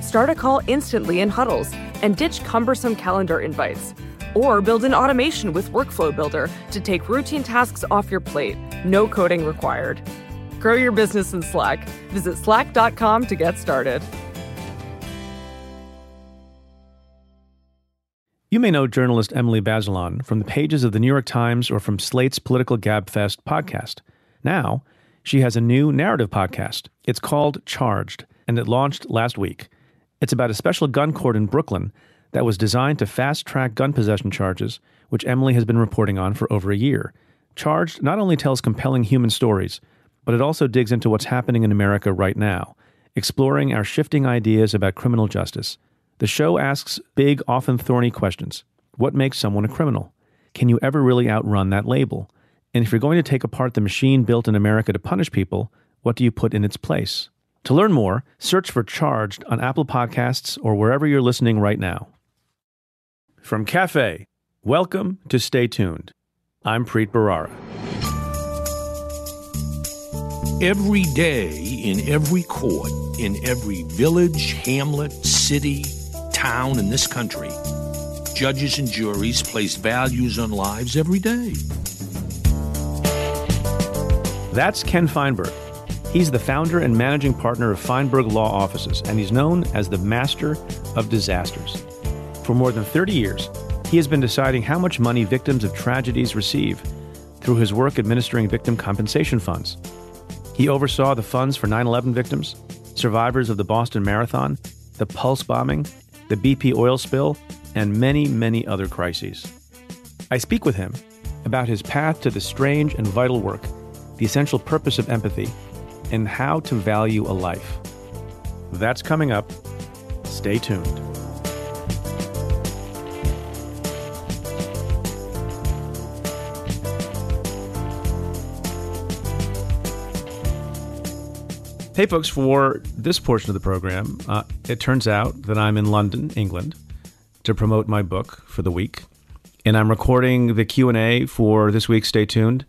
Start a call instantly in huddles and ditch cumbersome calendar invites. Or build an automation with Workflow Builder to take routine tasks off your plate. No coding required. Grow your business in Slack. Visit slack.com to get started. You may know journalist Emily Bazelon from the pages of the New York Times or from Slate's Political Gabfest podcast. Now, she has a new narrative podcast. It's called Charged, and it launched last week. It's about a special gun court in Brooklyn that was designed to fast track gun possession charges, which Emily has been reporting on for over a year. Charged not only tells compelling human stories, but it also digs into what's happening in America right now, exploring our shifting ideas about criminal justice. The show asks big, often thorny questions. What makes someone a criminal? Can you ever really outrun that label? And if you're going to take apart the machine built in America to punish people, what do you put in its place? To learn more, search for Charged on Apple Podcasts or wherever you're listening right now. From Cafe, welcome to Stay Tuned. I'm Preet Bharara. Every day, in every court, in every village, hamlet, city, town in this country, judges and juries place values on lives every day. That's Ken Feinberg. He's the founder and managing partner of Feinberg Law Offices, and he's known as the master of disasters. For more than 30 years, he has been deciding how much money victims of tragedies receive through his work administering victim compensation funds. He oversaw the funds for 9 11 victims, survivors of the Boston Marathon, the Pulse bombing, the BP oil spill, and many, many other crises. I speak with him about his path to the strange and vital work, the essential purpose of empathy, and how to value a life. That's coming up. Stay tuned. Hey, folks, for this portion of the program, uh, it turns out that I'm in London, England, to promote my book for the week. And I'm recording the Q&A for this week. Stay tuned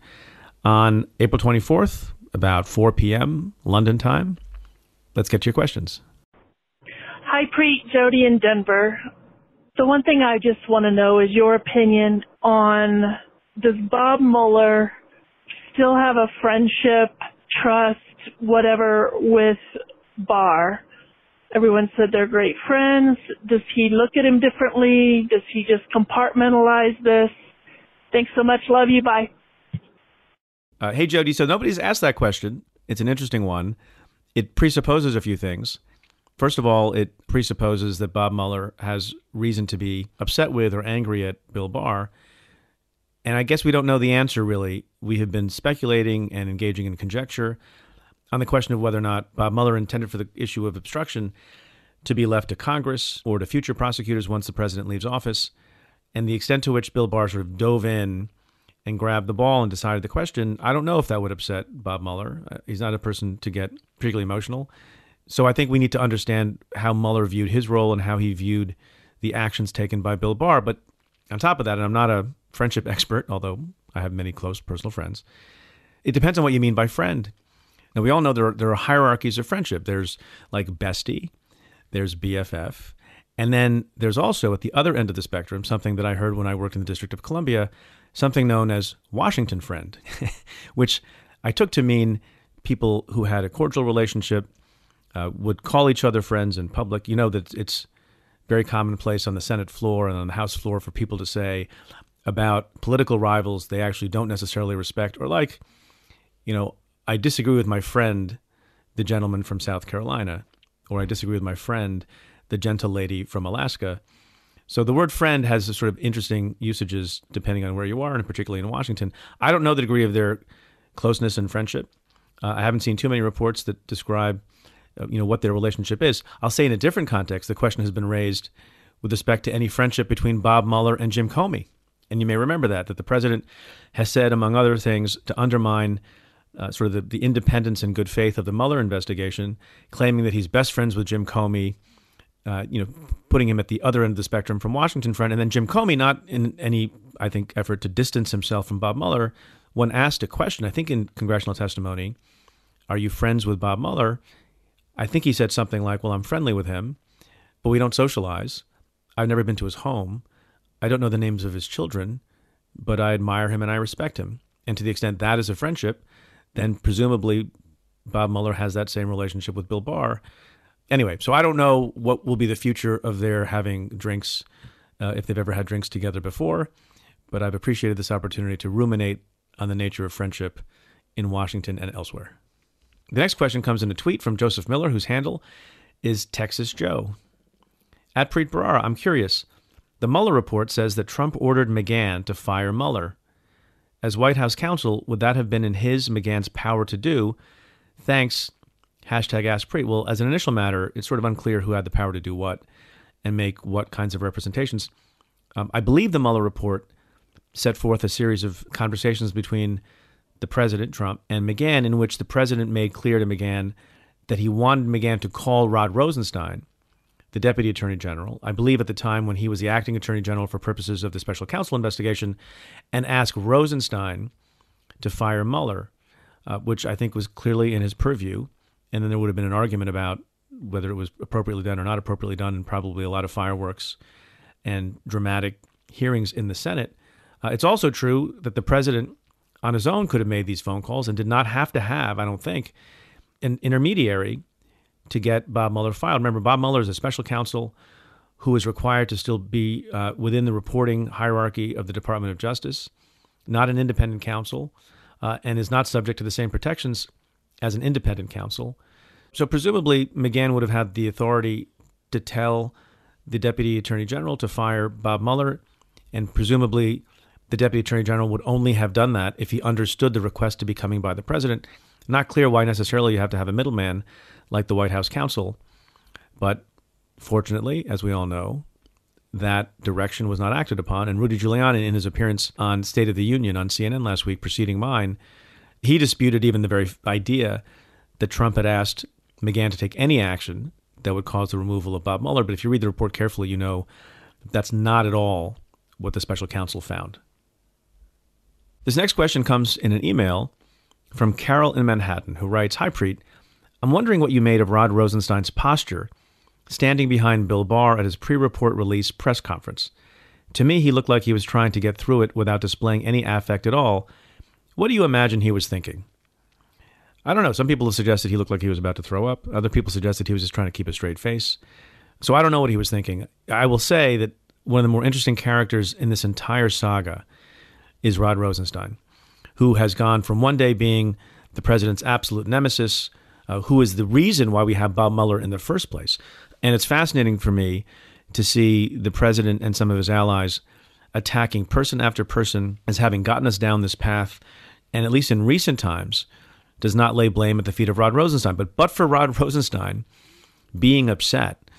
on April 24th, about 4 p.m. London time. Let's get to your questions. Hi, Preet, Jody in Denver. The one thing I just want to know is your opinion on does Bob Mueller still have a friendship, trust, whatever with Barr. Everyone said they're great friends. Does he look at him differently? Does he just compartmentalize this? Thanks so much. Love you. Bye. Uh, hey, Jody. So nobody's asked that question. It's an interesting one. It presupposes a few things. First of all, it presupposes that Bob Mueller has reason to be upset with or angry at Bill Barr. And I guess we don't know the answer really. We have been speculating and engaging in conjecture on the question of whether or not Bob Mueller intended for the issue of obstruction to be left to Congress or to future prosecutors once the president leaves office, and the extent to which Bill Barr sort of dove in and grabbed the ball and decided the question, I don't know if that would upset Bob Mueller. Uh, he's not a person to get particularly emotional. So I think we need to understand how Mueller viewed his role and how he viewed the actions taken by Bill Barr. But on top of that, and I'm not a friendship expert, although I have many close personal friends, it depends on what you mean by friend. Now, we all know there are, there are hierarchies of friendship. There's like bestie, there's BFF, and then there's also at the other end of the spectrum something that I heard when I worked in the District of Columbia, something known as Washington friend, which I took to mean people who had a cordial relationship, uh, would call each other friends in public. You know that it's very commonplace on the Senate floor and on the House floor for people to say about political rivals they actually don't necessarily respect or like. You know, I disagree with my friend, the gentleman from South Carolina, or I disagree with my friend, the gentle lady from Alaska. So the word friend has sort of interesting usages depending on where you are, and particularly in Washington. I don't know the degree of their closeness and friendship. Uh, I haven't seen too many reports that describe, uh, you know, what their relationship is. I'll say in a different context, the question has been raised with respect to any friendship between Bob Mueller and Jim Comey. And you may remember that, that the president has said, among other things, to undermine uh, sort of the, the independence and good faith of the Mueller investigation, claiming that he's best friends with Jim Comey, uh, you know, putting him at the other end of the spectrum from Washington front, and then Jim Comey, not in any, I think, effort to distance himself from Bob Mueller, when asked a question, I think in congressional testimony, are you friends with Bob Mueller? I think he said something like, well, I'm friendly with him, but we don't socialize. I've never been to his home. I don't know the names of his children, but I admire him and I respect him. And to the extent that is a friendship, then presumably Bob Mueller has that same relationship with Bill Barr. Anyway, so I don't know what will be the future of their having drinks, uh, if they've ever had drinks together before, but I've appreciated this opportunity to ruminate on the nature of friendship in Washington and elsewhere. The next question comes in a tweet from Joseph Miller, whose handle is Texas Joe. At Preet Bharara, I'm curious. The Mueller report says that Trump ordered McGahn to fire Mueller. As White House counsel, would that have been in his, McGahn's power to do? Thanks. Hashtag Ask Preet. Well, as an initial matter, it's sort of unclear who had the power to do what and make what kinds of representations. Um, I believe the Mueller report set forth a series of conversations between the president, Trump, and McGahn, in which the president made clear to McGahn that he wanted McGahn to call Rod Rosenstein, the deputy attorney general, I believe at the time when he was the acting attorney general for purposes of the special counsel investigation, and ask Rosenstein to fire Mueller, uh, which I think was clearly in his purview. And then there would have been an argument about whether it was appropriately done or not appropriately done, and probably a lot of fireworks and dramatic hearings in the Senate. Uh, it's also true that the president on his own could have made these phone calls and did not have to have, I don't think, an intermediary to get Bob Mueller filed. Remember, Bob Mueller is a special counsel who is required to still be uh, within the reporting hierarchy of the Department of Justice, not an independent counsel, uh, and is not subject to the same protections as an independent counsel. So, presumably, McGahn would have had the authority to tell the Deputy Attorney General to fire Bob Mueller, and presumably the Deputy Attorney General would only have done that if he understood the request to be coming by the President. Not clear why necessarily you have to have a middleman like the White House counsel. But fortunately, as we all know, that direction was not acted upon. And Rudy Giuliani, in his appearance on State of the Union on CNN last week, preceding mine, he disputed even the very idea that Trump had asked McGahn to take any action that would cause the removal of Bob Mueller. But if you read the report carefully, you know that's not at all what the special counsel found. This next question comes in an email from Carol in Manhattan, who writes Hi, Preet. I'm wondering what you made of Rod Rosenstein's posture standing behind Bill Barr at his pre report release press conference. To me, he looked like he was trying to get through it without displaying any affect at all. What do you imagine he was thinking? I don't know. Some people have suggested he looked like he was about to throw up. Other people suggested he was just trying to keep a straight face. So I don't know what he was thinking. I will say that one of the more interesting characters in this entire saga is Rod Rosenstein, who has gone from one day being the president's absolute nemesis, uh, who is the reason why we have Bob Mueller in the first place. And it's fascinating for me to see the president and some of his allies attacking person after person as having gotten us down this path, and at least in recent times, does not lay blame at the feet of Rod Rosenstein. But but for Rod Rosenstein being upset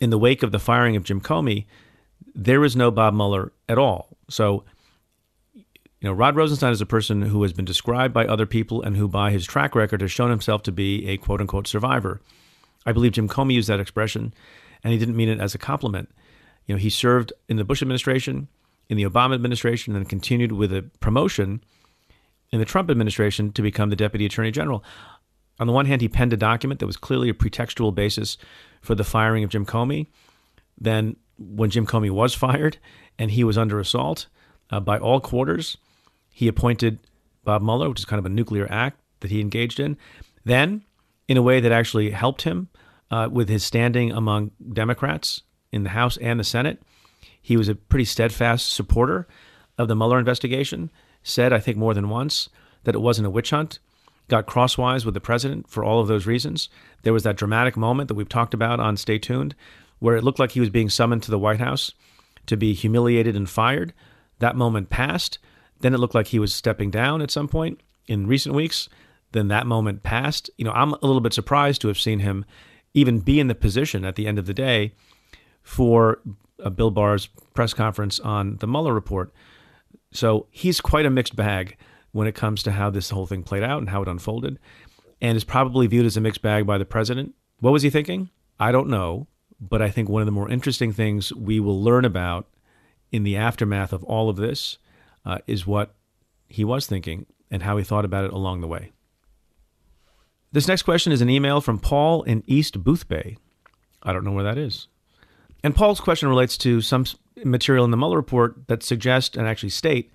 in the wake of the firing of Jim Comey, there is no Bob Mueller at all. So you know, Rod Rosenstein is a person who has been described by other people and who, by his track record, has shown himself to be a quote unquote survivor. I believe Jim Comey used that expression, and he didn't mean it as a compliment. You know, he served in the Bush administration, in the Obama administration, and then continued with a promotion in the Trump administration to become the deputy attorney general. On the one hand, he penned a document that was clearly a pretextual basis for the firing of Jim Comey. Then, when Jim Comey was fired and he was under assault uh, by all quarters, he appointed Bob Mueller, which is kind of a nuclear act that he engaged in. Then, in a way that actually helped him uh, with his standing among Democrats in the House and the Senate. He was a pretty steadfast supporter of the Mueller investigation, said, I think more than once, that it wasn't a witch hunt, got crosswise with the president for all of those reasons. There was that dramatic moment that we've talked about on Stay Tuned, where it looked like he was being summoned to the White House to be humiliated and fired. That moment passed. Then it looked like he was stepping down at some point in recent weeks. Then that moment passed. You know, I'm a little bit surprised to have seen him even be in the position at the end of the day for uh, Bill Barr's press conference on the Mueller report. So he's quite a mixed bag when it comes to how this whole thing played out and how it unfolded, and is probably viewed as a mixed bag by the president. What was he thinking? I don't know, but I think one of the more interesting things we will learn about in the aftermath of all of this uh, is what he was thinking and how he thought about it along the way. This next question is an email from Paul in East Boothbay. I don't know where that is. And Paul's question relates to some material in the Mueller report that suggest and actually state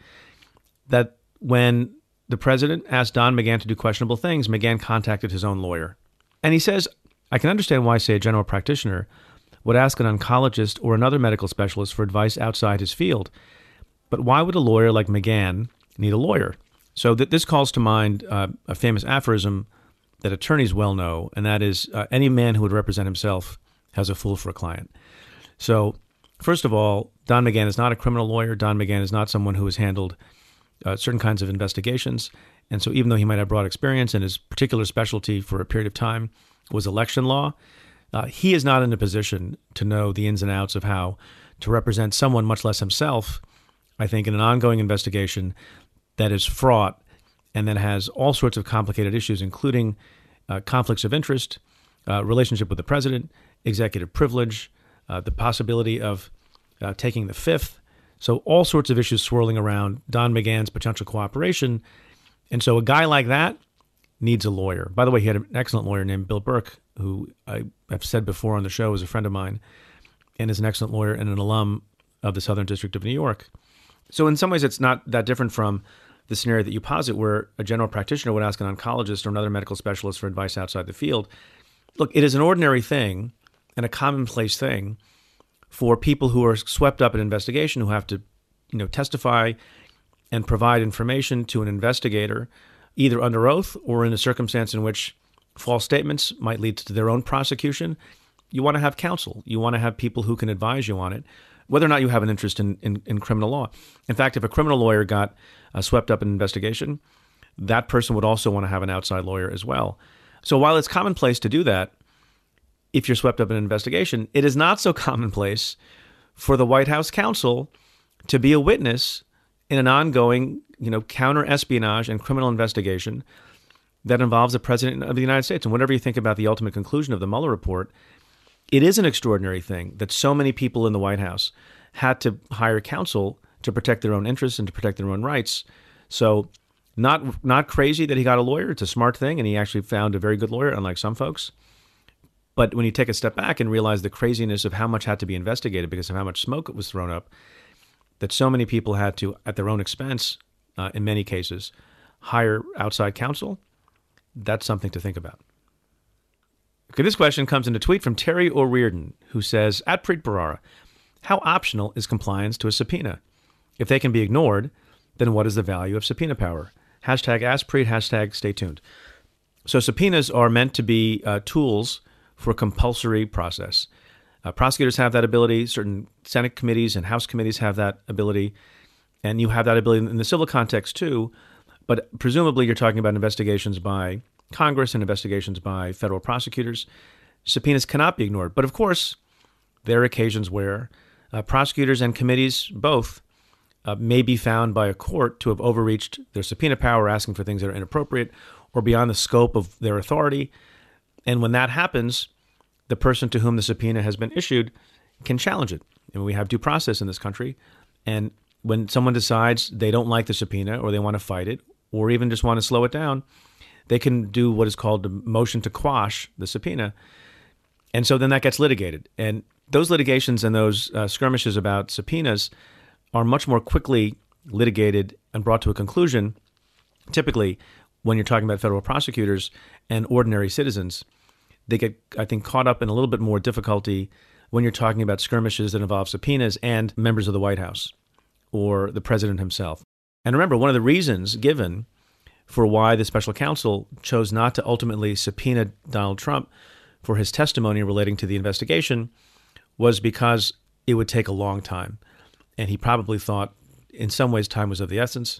that when the president asked Don McGahn to do questionable things, McGahn contacted his own lawyer. And he says, I can understand why, say, a general practitioner would ask an oncologist or another medical specialist for advice outside his field. But why would a lawyer like McGahn need a lawyer? So th- this calls to mind uh, a famous aphorism that attorneys well know, and that is uh, any man who would represent himself has a fool for a client. So, first of all, Don McGahn is not a criminal lawyer. Don McGahn is not someone who has handled uh, certain kinds of investigations. And so, even though he might have broad experience and his particular specialty for a period of time was election law, uh, he is not in a position to know the ins and outs of how to represent someone, much less himself, I think, in an ongoing investigation that is fraught and that has all sorts of complicated issues, including uh, conflicts of interest, uh, relationship with the president, executive privilege, uh, the possibility of uh, taking the fifth. So, all sorts of issues swirling around Don McGahn's potential cooperation. And so, a guy like that needs a lawyer. By the way, he had an excellent lawyer named Bill Burke, who I have said before on the show is a friend of mine and is an excellent lawyer and an alum of the Southern District of New York. So, in some ways, it's not that different from the scenario that you posit, where a general practitioner would ask an oncologist or another medical specialist for advice outside the field. Look, it is an ordinary thing and a commonplace thing for people who are swept up in investigation who have to, you know, testify and provide information to an investigator, either under oath or in a circumstance in which false statements might lead to their own prosecution. You want to have counsel. You want to have people who can advise you on it, whether or not you have an interest in, in, in criminal law. In fact, if a criminal lawyer got uh, swept up in investigation, that person would also want to have an outside lawyer as well. So while it's commonplace to do that, if you're swept up in an investigation, it is not so commonplace for the White House counsel to be a witness in an ongoing, you know, counter espionage and criminal investigation that involves the president of the United States. And whatever you think about the ultimate conclusion of the Mueller report, it is an extraordinary thing that so many people in the White House had to hire counsel to protect their own interests and to protect their own rights. So, not not crazy that he got a lawyer. It's a smart thing, and he actually found a very good lawyer, unlike some folks. But when you take a step back and realize the craziness of how much had to be investigated because of how much smoke it was thrown up, that so many people had to, at their own expense, uh, in many cases, hire outside counsel, that's something to think about. Okay, this question comes in a tweet from Terry O'Riordan, who says, At Preet Bharara, how optional is compliance to a subpoena? If they can be ignored, then what is the value of subpoena power? Hashtag AskPreet, hashtag stay tuned. So subpoenas are meant to be uh, tools for compulsory process. Uh, prosecutors have that ability. Certain Senate committees and House committees have that ability, and you have that ability in the civil context too. But presumably, you're talking about investigations by Congress and investigations by federal prosecutors. Subpoenas cannot be ignored. But of course, there are occasions where uh, prosecutors and committees both uh, may be found by a court to have overreached their subpoena power, asking for things that are inappropriate or beyond the scope of their authority. And when that happens, the person to whom the subpoena has been issued can challenge it. And we have due process in this country. And when someone decides they don't like the subpoena or they want to fight it or even just want to slow it down, they can do what is called a motion to quash the subpoena. And so then that gets litigated. And those litigations and those uh, skirmishes about subpoenas are much more quickly litigated and brought to a conclusion, typically when you're talking about federal prosecutors and ordinary citizens. They get, I think, caught up in a little bit more difficulty when you're talking about skirmishes that involve subpoenas and members of the White House or the president himself. And remember, one of the reasons given for why the special counsel chose not to ultimately subpoena Donald Trump for his testimony relating to the investigation was because it would take a long time. And he probably thought, in some ways, time was of the essence.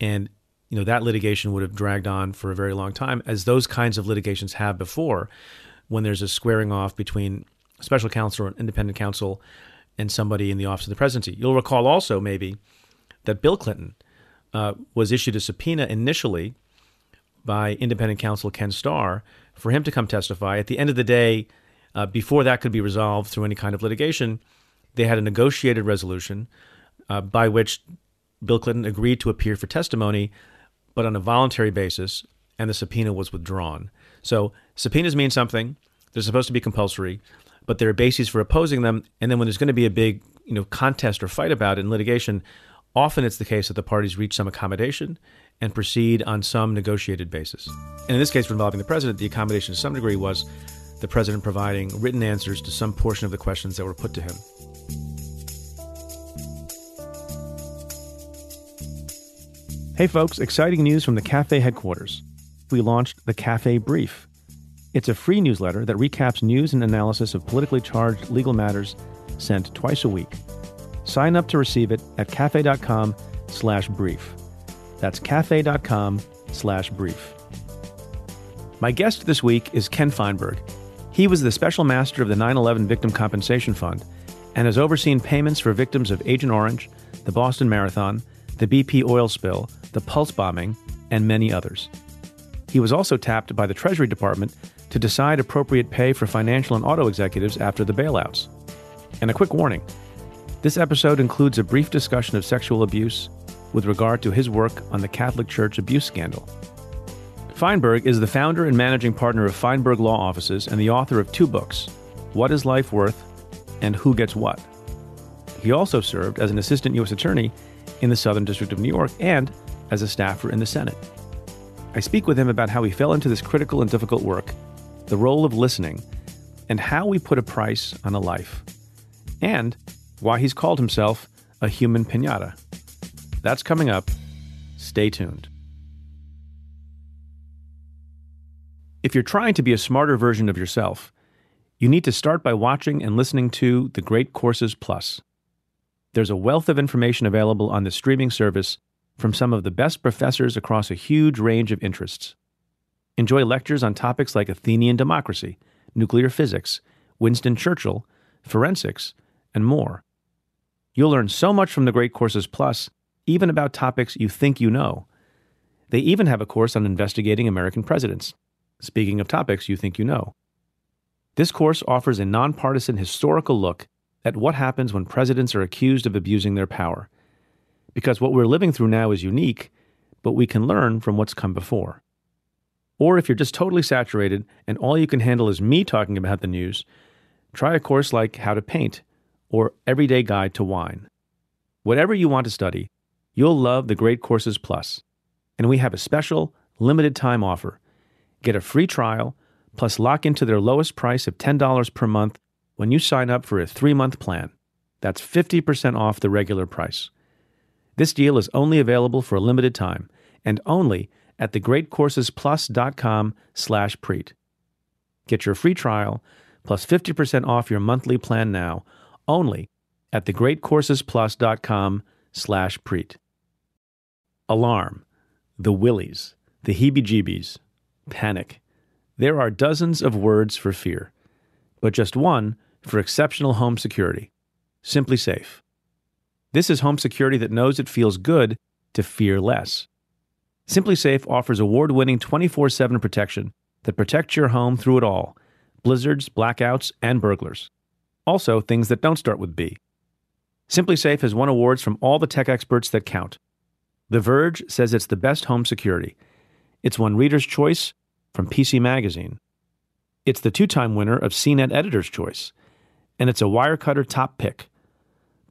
And you know that litigation would have dragged on for a very long time, as those kinds of litigations have before, when there's a squaring off between special counsel or independent counsel and somebody in the office of the presidency. You'll recall also maybe that Bill Clinton uh, was issued a subpoena initially by independent counsel Ken Starr for him to come testify. At the end of the day, uh, before that could be resolved through any kind of litigation, they had a negotiated resolution uh, by which Bill Clinton agreed to appear for testimony, but on a voluntary basis, and the subpoena was withdrawn. So subpoenas mean something. They're supposed to be compulsory, but there are bases for opposing them. And then when there's going to be a big, you know, contest or fight about it in litigation, often it's the case that the parties reach some accommodation and proceed on some negotiated basis. And in this case, involving the president, the accommodation to some degree was the president providing written answers to some portion of the questions that were put to him. Hey folks, exciting news from the Cafe headquarters. We launched the Cafe Brief. It's a free newsletter that recaps news and analysis of politically charged legal matters sent twice a week. Sign up to receive it at cafe.com slash brief. That's cafe.com slash brief. My guest this week is Ken Feinberg. He was the special master of the 9 11 Victim Compensation Fund and has overseen payments for victims of Agent Orange, the Boston Marathon, the BP oil spill, the Pulse bombing, and many others. He was also tapped by the Treasury Department to decide appropriate pay for financial and auto executives after the bailouts. And a quick warning this episode includes a brief discussion of sexual abuse with regard to his work on the Catholic Church abuse scandal. Feinberg is the founder and managing partner of Feinberg Law Offices and the author of two books What is Life Worth and Who Gets What. He also served as an assistant U.S. attorney in the Southern District of New York and as a staffer in the Senate. I speak with him about how he fell into this critical and difficult work, the role of listening, and how we put a price on a life, and why he's called himself a human pinata. That's coming up. Stay tuned. If you're trying to be a smarter version of yourself, you need to start by watching and listening to the Great Courses Plus. There's a wealth of information available on the streaming service from some of the best professors across a huge range of interests. Enjoy lectures on topics like Athenian democracy, nuclear physics, Winston Churchill, forensics, and more. You'll learn so much from the Great Courses Plus, even about topics you think you know. They even have a course on investigating American presidents. Speaking of topics you think you know. This course offers a nonpartisan historical look at what happens when presidents are accused of abusing their power because what we're living through now is unique, but we can learn from what's come before. Or if you're just totally saturated and all you can handle is me talking about the news, try a course like How to Paint or Everyday Guide to Wine. Whatever you want to study, you'll love the Great Courses Plus. And we have a special, limited time offer. Get a free trial, plus lock into their lowest price of $10 per month when you sign up for a three month plan. That's 50% off the regular price. This deal is only available for a limited time and only at thegreatcoursesplus.com slash preet. Get your free trial plus 50% off your monthly plan now only at thegreatcoursesplus.com slash preet. Alarm, the willies, the heebie-jeebies, panic. There are dozens of words for fear, but just one for exceptional home security. SimpliSafe. This is home security that knows it feels good to fear less. SimpliSafe offers award winning 24 7 protection that protects your home through it all blizzards, blackouts, and burglars. Also, things that don't start with B. SimpliSafe has won awards from all the tech experts that count. The Verge says it's the best home security. It's won Reader's Choice from PC Magazine. It's the two time winner of CNET Editor's Choice. And it's a Wirecutter top pick.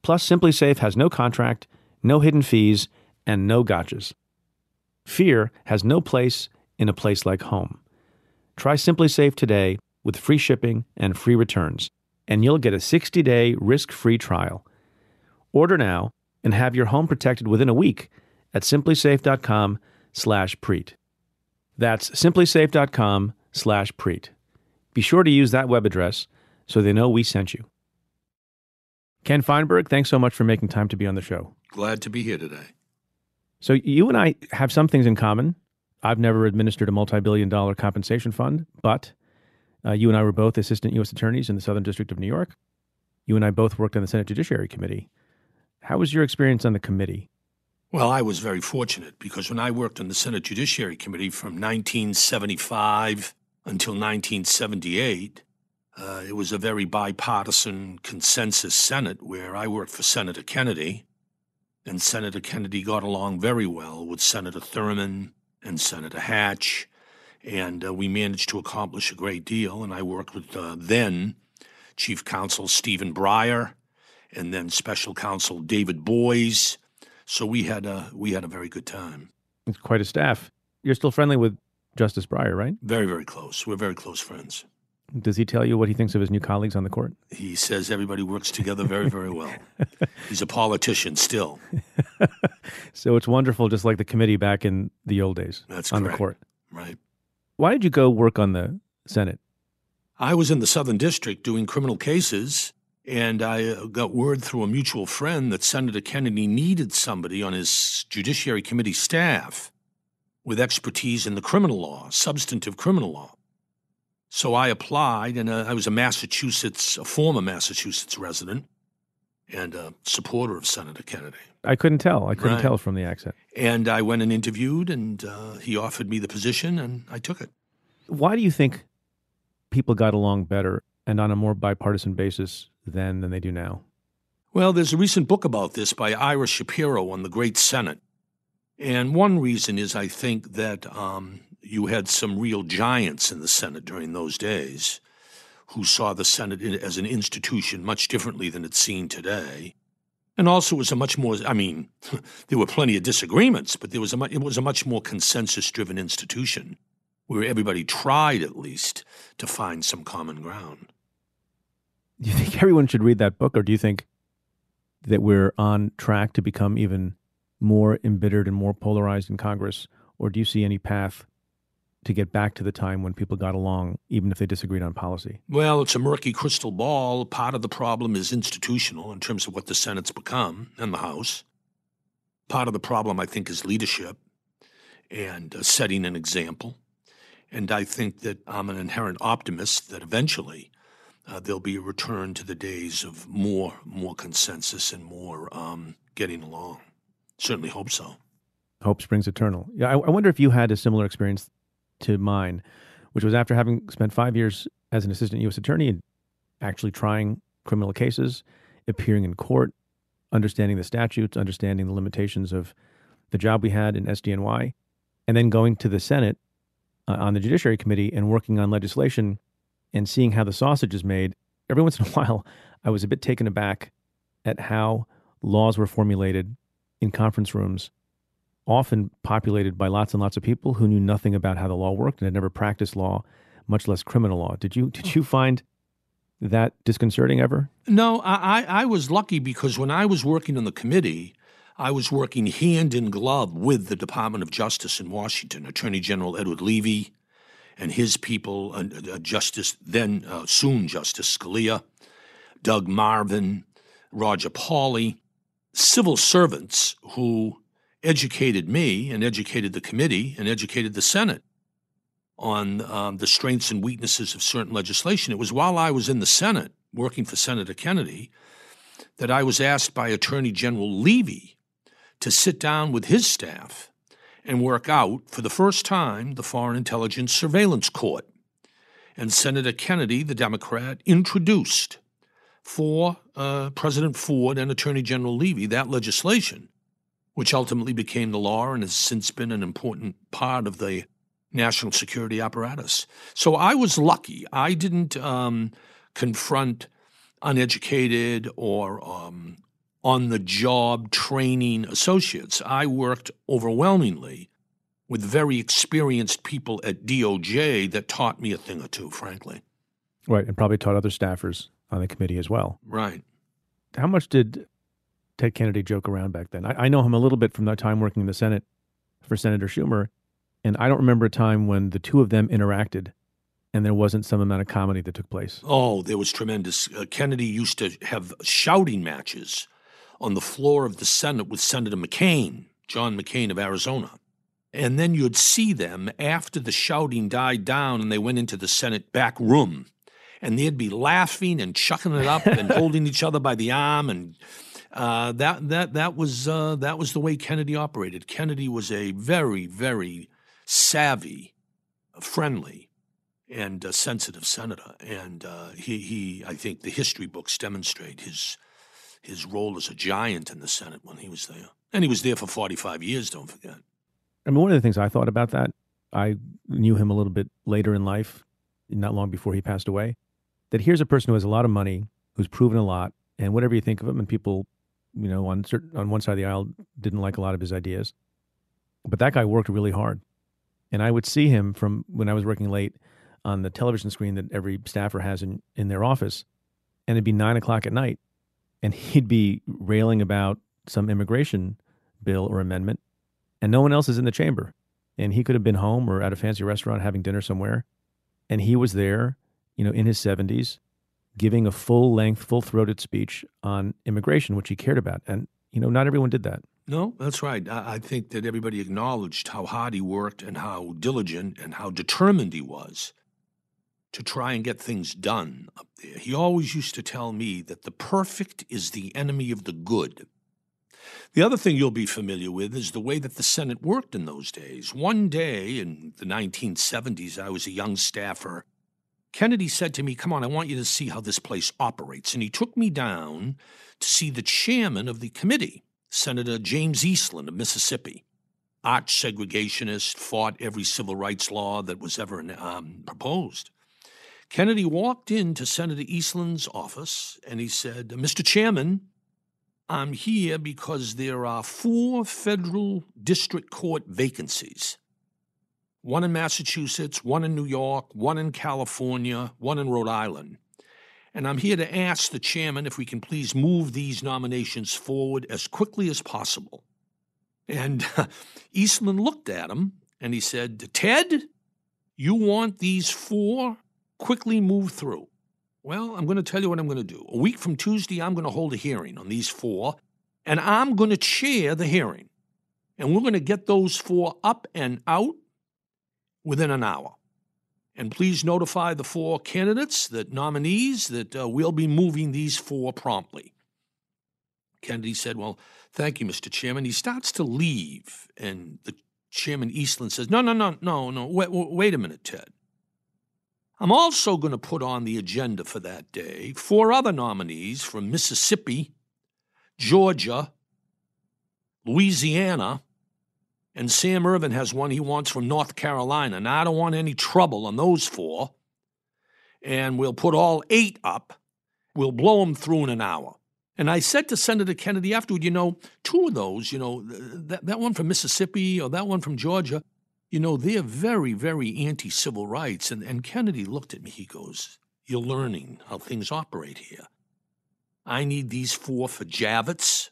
Plus, SimpliSafe has no contract, no hidden fees, and no gotchas. Fear has no place in a place like home. Try SimpliSafe today with free shipping and free returns and you'll get a 60 day risk free trial. Order now and have your home protected within a week at simplisafe.com slash preet. That's simplisafe.com slash preet. Be sure to use that web address so they know we sent you. Ken Feinberg, thanks so much for making time to be on the show. Glad to be here today. So you and I have some things in common. I've never administered a multi-billion dollar compensation fund, but uh, you and I were both assistant U.S. attorneys in the Southern District of New York. You and I both worked on the Senate Judiciary Committee. How was your experience on the committee? Well, I was very fortunate because when I worked on the Senate Judiciary Committee from 1975 until 1978, uh, it was a very bipartisan consensus Senate where I worked for Senator Kennedy, and Senator Kennedy got along very well with Senator Thurmond and Senator Hatch, and uh, we managed to accomplish a great deal. And I worked with uh, then Chief Counsel Stephen Breyer, and then Special Counsel David Boies. So we had a we had a very good time. It's quite a staff. You're still friendly with Justice Breyer, right? Very very close. We're very close friends. Does he tell you what he thinks of his new colleagues on the court? He says everybody works together very, very well. He's a politician still. so it's wonderful, just like the committee back in the old days That's on correct. the court. Right. Why did you go work on the Senate? I was in the Southern District doing criminal cases, and I uh, got word through a mutual friend that Senator Kennedy needed somebody on his Judiciary Committee staff with expertise in the criminal law, substantive criminal law. So I applied, and uh, I was a Massachusetts, a former Massachusetts resident, and a supporter of Senator Kennedy. I couldn't tell. I couldn't Right. tell from the accent. And I went and interviewed, and uh, he offered me the position, and I took it. Why do you think people got along better and on a more bipartisan basis then than they do now? Well, there's a recent book about this by Ira Shapiro on the Great Senate. And one reason is I think that um, you had some real giants in the Senate during those days who saw the Senate as an institution much differently than it's seen today. And also it was a much more, I mean, there were plenty of disagreements, but there was a, it was a much more consensus driven institution where everybody tried at least to find some common ground. Do you think everyone should read that book, or do you think that we're on track to become even more embittered and more polarized in Congress? Or do you see any path to get back to the time when people got along, even if they disagreed on policy? Well, it's a murky crystal ball. Part of the problem is institutional in terms of what the Senate's become and the House. Part of the problem, I think, is leadership and uh, setting an example. And I think that I'm an inherent optimist that eventually uh, there'll be a return to the days of more, more consensus and more um, getting along. Certainly hope so. Hope springs eternal. Yeah, I, I wonder if you had a similar experience to mine, which was after having spent five years as an assistant U.S. attorney and actually trying criminal cases, appearing in court, understanding the statutes, understanding the limitations of the job we had in SDNY, and then going to the Senate uh, on the Judiciary Committee and working on legislation and seeing how the sausage is made. Every once in a while, I was a bit taken aback at how laws were formulated in conference rooms often populated by lots and lots of people who knew nothing about how the law worked and had never practiced law, much less criminal law. Did you did you find that disconcerting ever? No, I, I I was lucky because when I was working on the committee, I was working hand in glove with the Department of Justice in Washington, Attorney General Edward Levi and his people, uh, uh, Justice, then uh, soon Justice Scalia, Doug Marvin, Roger Pauley, civil servants who educated me and educated the committee and educated the Senate on um, the strengths and weaknesses of certain legislation. It was while I was in the Senate working for Senator Kennedy that I was asked by Attorney General Levi to sit down with his staff and work out, for the first time, the Foreign Intelligence Surveillance Court. And Senator Kennedy, the Democrat, introduced for uh, President Ford and Attorney General Levi that legislation, which ultimately became the law and has since been an important part of the national security apparatus. So I was lucky. I didn't um, confront uneducated or um, on the job training associates. I worked overwhelmingly with very experienced people at DOJ that taught me a thing or two, frankly. Right, and probably taught other staffers on the committee as well. Right. How much did Ted Kennedy joke around back then? I, I know him a little bit from that time working in the Senate for Senator Schumer, and I don't remember a time when the two of them interacted and there wasn't some amount of comedy that took place. Oh, there was tremendous. Uh, Kennedy used to have shouting matches on the floor of the Senate with Senator McCain, John McCain of Arizona. And then you'd see them after the shouting died down and they went into the Senate back room. And they'd be laughing and chucking it up and holding each other by the arm. And uh, that, that, that, was, uh, that was the way Kennedy operated. Kennedy was a very, very savvy, friendly, and uh, sensitive senator. And uh, he, he, I think the history books demonstrate his, his role as a giant in the Senate when he was there. And he was there for 45 years, don't forget. I mean, one of the things I thought about that, I knew him a little bit later in life, not long before he passed away, that here's a person who has a lot of money, who's proven a lot, and whatever you think of him, and people, you know, on certain, on one side of the aisle didn't like a lot of his ideas, but that guy worked really hard, and I would see him from when I was working late on the television screen that every staffer has in in their office, and it'd be nine o'clock at night, and he'd be railing about some immigration bill or amendment and no one else is in the chamber. And he could have been home or at a fancy restaurant having dinner somewhere. And he was there, you know, in his 70s, giving a full length, full throated speech on immigration, which he cared about. And, you know, not everyone did that. No, that's right. I think that everybody acknowledged how hard he worked and how diligent and how determined he was to try and get things done up there. He always used to tell me that the perfect is the enemy of the good. The other thing you'll be familiar with is the way that the Senate worked in those days. One day in the 1970s, I was a young staffer. Kennedy said to me, Come on, I want you to see how this place operates. And he took me down to see the chairman of the committee, Senator James Eastland of Mississippi. Arch segregationist, fought every civil rights law that was ever um, proposed. Kennedy walked into Senator Eastland's office and he said, Mr. Chairman, I'm here because there are four federal district court vacancies one in Massachusetts, one in New York, one in California, one in Rhode Island. And I'm here to ask the chairman if we can please move these nominations forward as quickly as possible. And Eastland looked at him and he said, Ted, you want these four quickly moved through? Well, I'm going to tell you what I'm going to do. A week from Tuesday, I'm going to hold a hearing on these four, and I'm going to chair the hearing. And we're going to get those four up and out within an hour. And please notify the four candidates, the nominees, that uh, we'll be moving these four promptly. Kennedy said, Well, thank you, Mr. Chairman. He starts to leave, and the Chairman Eastland says, No, no, no, no, no, wait, wait a minute, Ted. I'm also going to put on the agenda for that day four other nominees from Mississippi, Georgia, Louisiana, and Sam Ervin has one he wants from North Carolina. Now, I don't want any trouble on those four. And we'll put all eight up. We'll blow them through in an hour. And I said to Senator Kennedy afterward, you know, two of those, you know, that, that one from Mississippi or that one from Georgia, you know, they're very, very anti civil rights. And, and Kennedy looked at me. He goes, You're learning how things operate here. I need these four for Javits,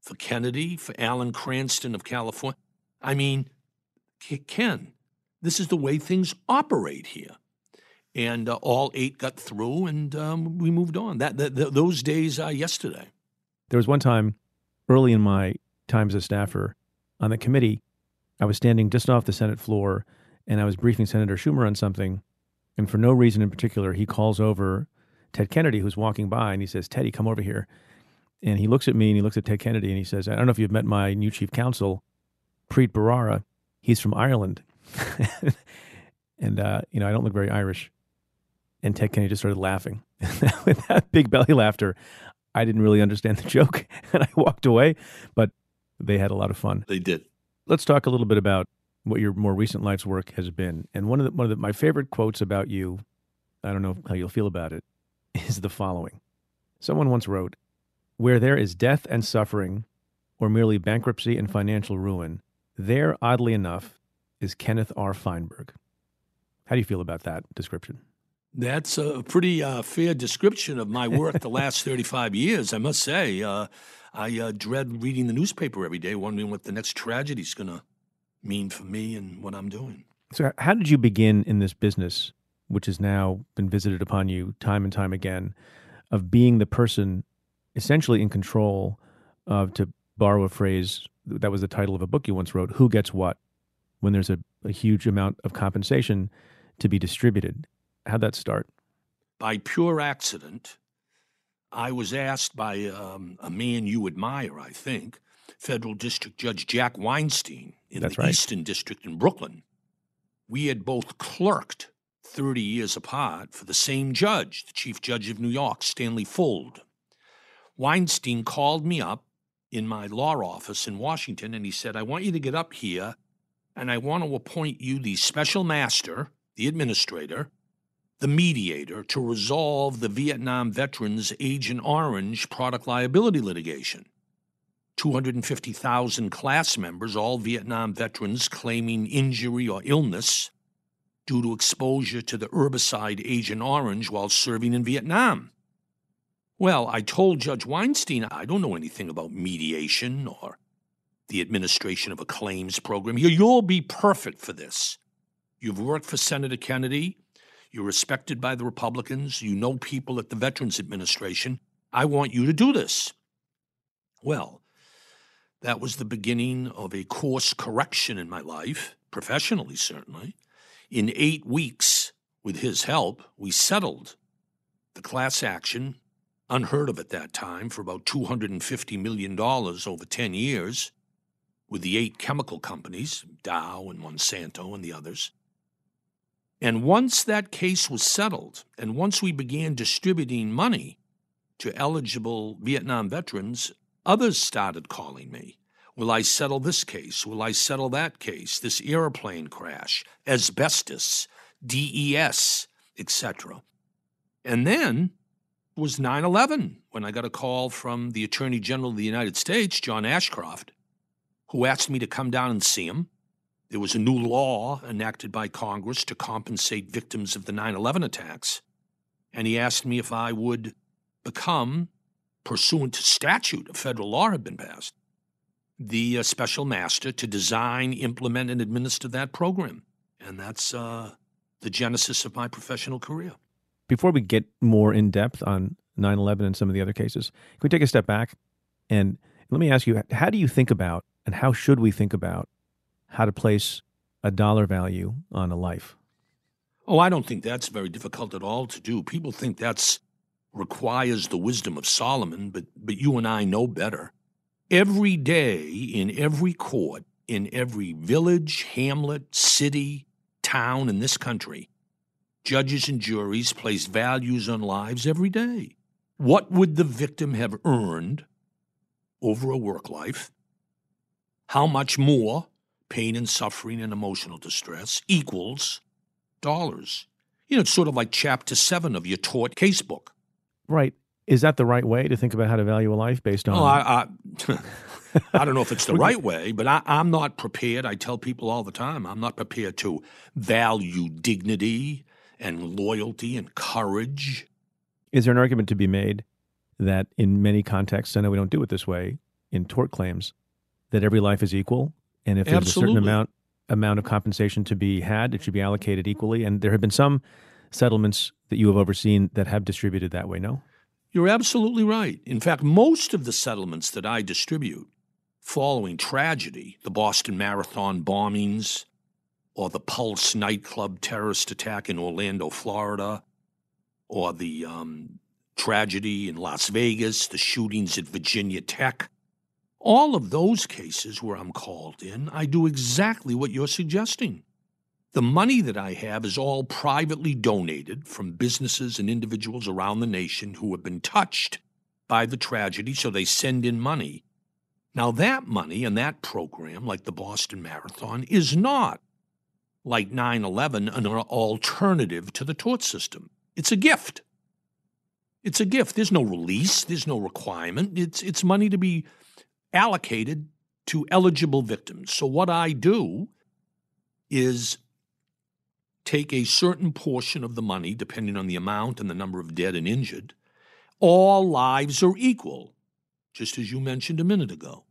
for Kennedy, for Alan Cranston of California. I mean, Ken, this is the way things operate here. And uh, all eight got through, and um, we moved on. That, that, that those days are yesterday. There was one time early in my time as a staffer on the committee I was standing just off the Senate floor and I was briefing Senator Schumer on something. And for no reason in particular, he calls over Ted Kennedy, who's walking by, and he says, Teddy, come over here. And he looks at me and he looks at Ted Kennedy and he says, I don't know if you've met my new chief counsel, Preet Bharara. He's from Ireland. and, uh, you know, I don't look very Irish. And Ted Kennedy just started laughing. With that big belly laughter, I didn't really understand the joke and I walked away, but they had a lot of fun. They did. Let's talk a little bit about what your more recent life's work has been. And one of the, one of the, my favorite quotes about you, I don't know how you'll feel about it, is the following. Someone once wrote, "Where there is death and suffering, or merely bankruptcy and financial ruin, there, oddly enough, is Kenneth R. Feinberg." How do you feel about that description? That's a pretty uh, fair description of my work the last 35 years, I must say. Uh, I uh, dread reading the newspaper every day, wondering what the next tragedy is going to mean for me and what I'm doing. So, how did you begin in this business, which has now been visited upon you time and time again, of being the person essentially in control of, to borrow a phrase that was the title of a book you once wrote, Who Gets What, when there's a, a huge amount of compensation to be distributed? How'd that start? By pure accident, I was asked by um, a man you admire, I think, Federal District Judge Jack Weinstein in That's the right. Eastern District in Brooklyn. We had both clerked 30 years apart for the same judge, the Chief Judge of New York, Stanley Fuld. Weinstein called me up in my law office in Washington and he said, I want you to get up here and I want to appoint you the special master, the administrator, the mediator to resolve the Vietnam veterans Agent Orange product liability litigation. 250,000 class members, all Vietnam veterans claiming injury or illness due to exposure to the herbicide Agent Orange while serving in Vietnam. Well, I told Judge Weinstein I don't know anything about mediation or the administration of a claims program. You- You'll be perfect for this. You've worked for Senator Kennedy. You're respected by the Republicans. You know people at the Veterans Administration. I want you to do this. Well, that was the beginning of a course correction in my life, professionally, certainly. In eight weeks, with his help, we settled the class action, unheard of at that time, for about $250 million over 10 years, with the eight chemical companies, Dow and Monsanto and the others. And once that case was settled, and once we began distributing money to eligible Vietnam veterans, others started calling me. Will I settle this case? Will I settle that case? This airplane crash, asbestos, DES, etc. And then was 9 11 when I got a call from the Attorney General of the United States, John Ashcroft, who asked me to come down and see him. There was a new law enacted by Congress to compensate victims of the 9 11 attacks. And he asked me if I would become, pursuant to statute, a federal law had been passed, the uh, special master to design, implement, and administer that program. And that's uh, the genesis of my professional career. Before we get more in depth on 9 11 and some of the other cases, can we take a step back? And let me ask you how do you think about, and how should we think about, how to place a dollar value on a life? Oh, I don't think that's very difficult at all to do. People think that's requires the wisdom of Solomon, but but you and I know better. Every day in every court, in every village, hamlet, city, town in this country, judges and juries place values on lives every day. What would the victim have earned over a work life? How much more pain and suffering and emotional distress equals dollars? You know, it's sort of like chapter seven of your tort casebook. Right. Is that the right way to think about how to value a life based on? Oh, I, I, I don't know if it's the right way, but I, I'm not prepared. I tell people all the time, I'm not prepared to value dignity and loyalty and courage. Is there an argument to be made that in many contexts, I know we don't do it this way in tort claims, that every life is equal, and if there's a certain amount amount of compensation to be had, it should be allocated equally. And there have been some settlements that you have overseen that have distributed that way. No. You're absolutely right. In fact, most of the settlements that I distribute following tragedy, the Boston Marathon bombings, or the Pulse nightclub terrorist attack in Orlando, Florida, or the um, tragedy in Las Vegas, the shootings at Virginia Tech, all of those cases where I'm called in, I do exactly what you're suggesting. The money that I have is all privately donated from businesses and individuals around the nation who have been touched by the tragedy, so they send in money. Now, that money and that program, like the Boston Marathon, is not like 9 11 an alternative to the tort system. It's a gift. It's a gift. There's no release, there's no requirement. It's, it's money to be allocated to eligible victims. So, what I do is take a certain portion of the money, depending on the amount and the number of dead and injured, all lives are equal, just as you mentioned a minute ago.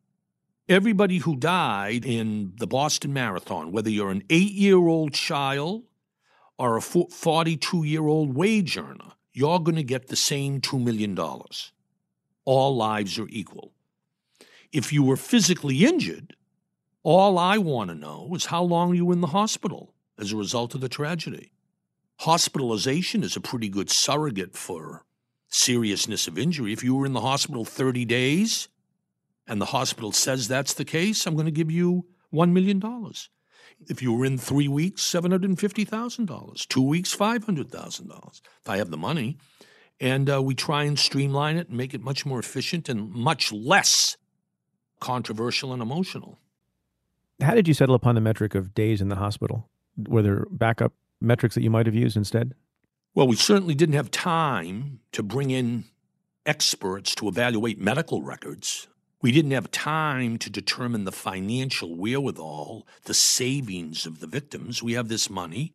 Everybody who died in the Boston Marathon, whether you're an eight year old child or a 42 year old wage earner, you're going to get the same $2 million. All lives are equal. If you were physically injured, all I want to know is how long you in the hospital as a result of the tragedy. Hospitalization is a pretty good surrogate for seriousness of injury. If you were in the hospital 30 days and the hospital says that's the case, I'm going to give you $1 million. If you were in three weeks, $750,000. Two weeks, $500,000. If I have the money. And uh, we try and streamline it and make it much more efficient and much less controversial and emotional. How did you settle upon the metric of days in the hospital? Were there backup metrics that you might have used instead? Well, we certainly didn't have time to bring in experts to evaluate medical records. We didn't have time to determine the financial wherewithal, the savings of the victims. We have this money.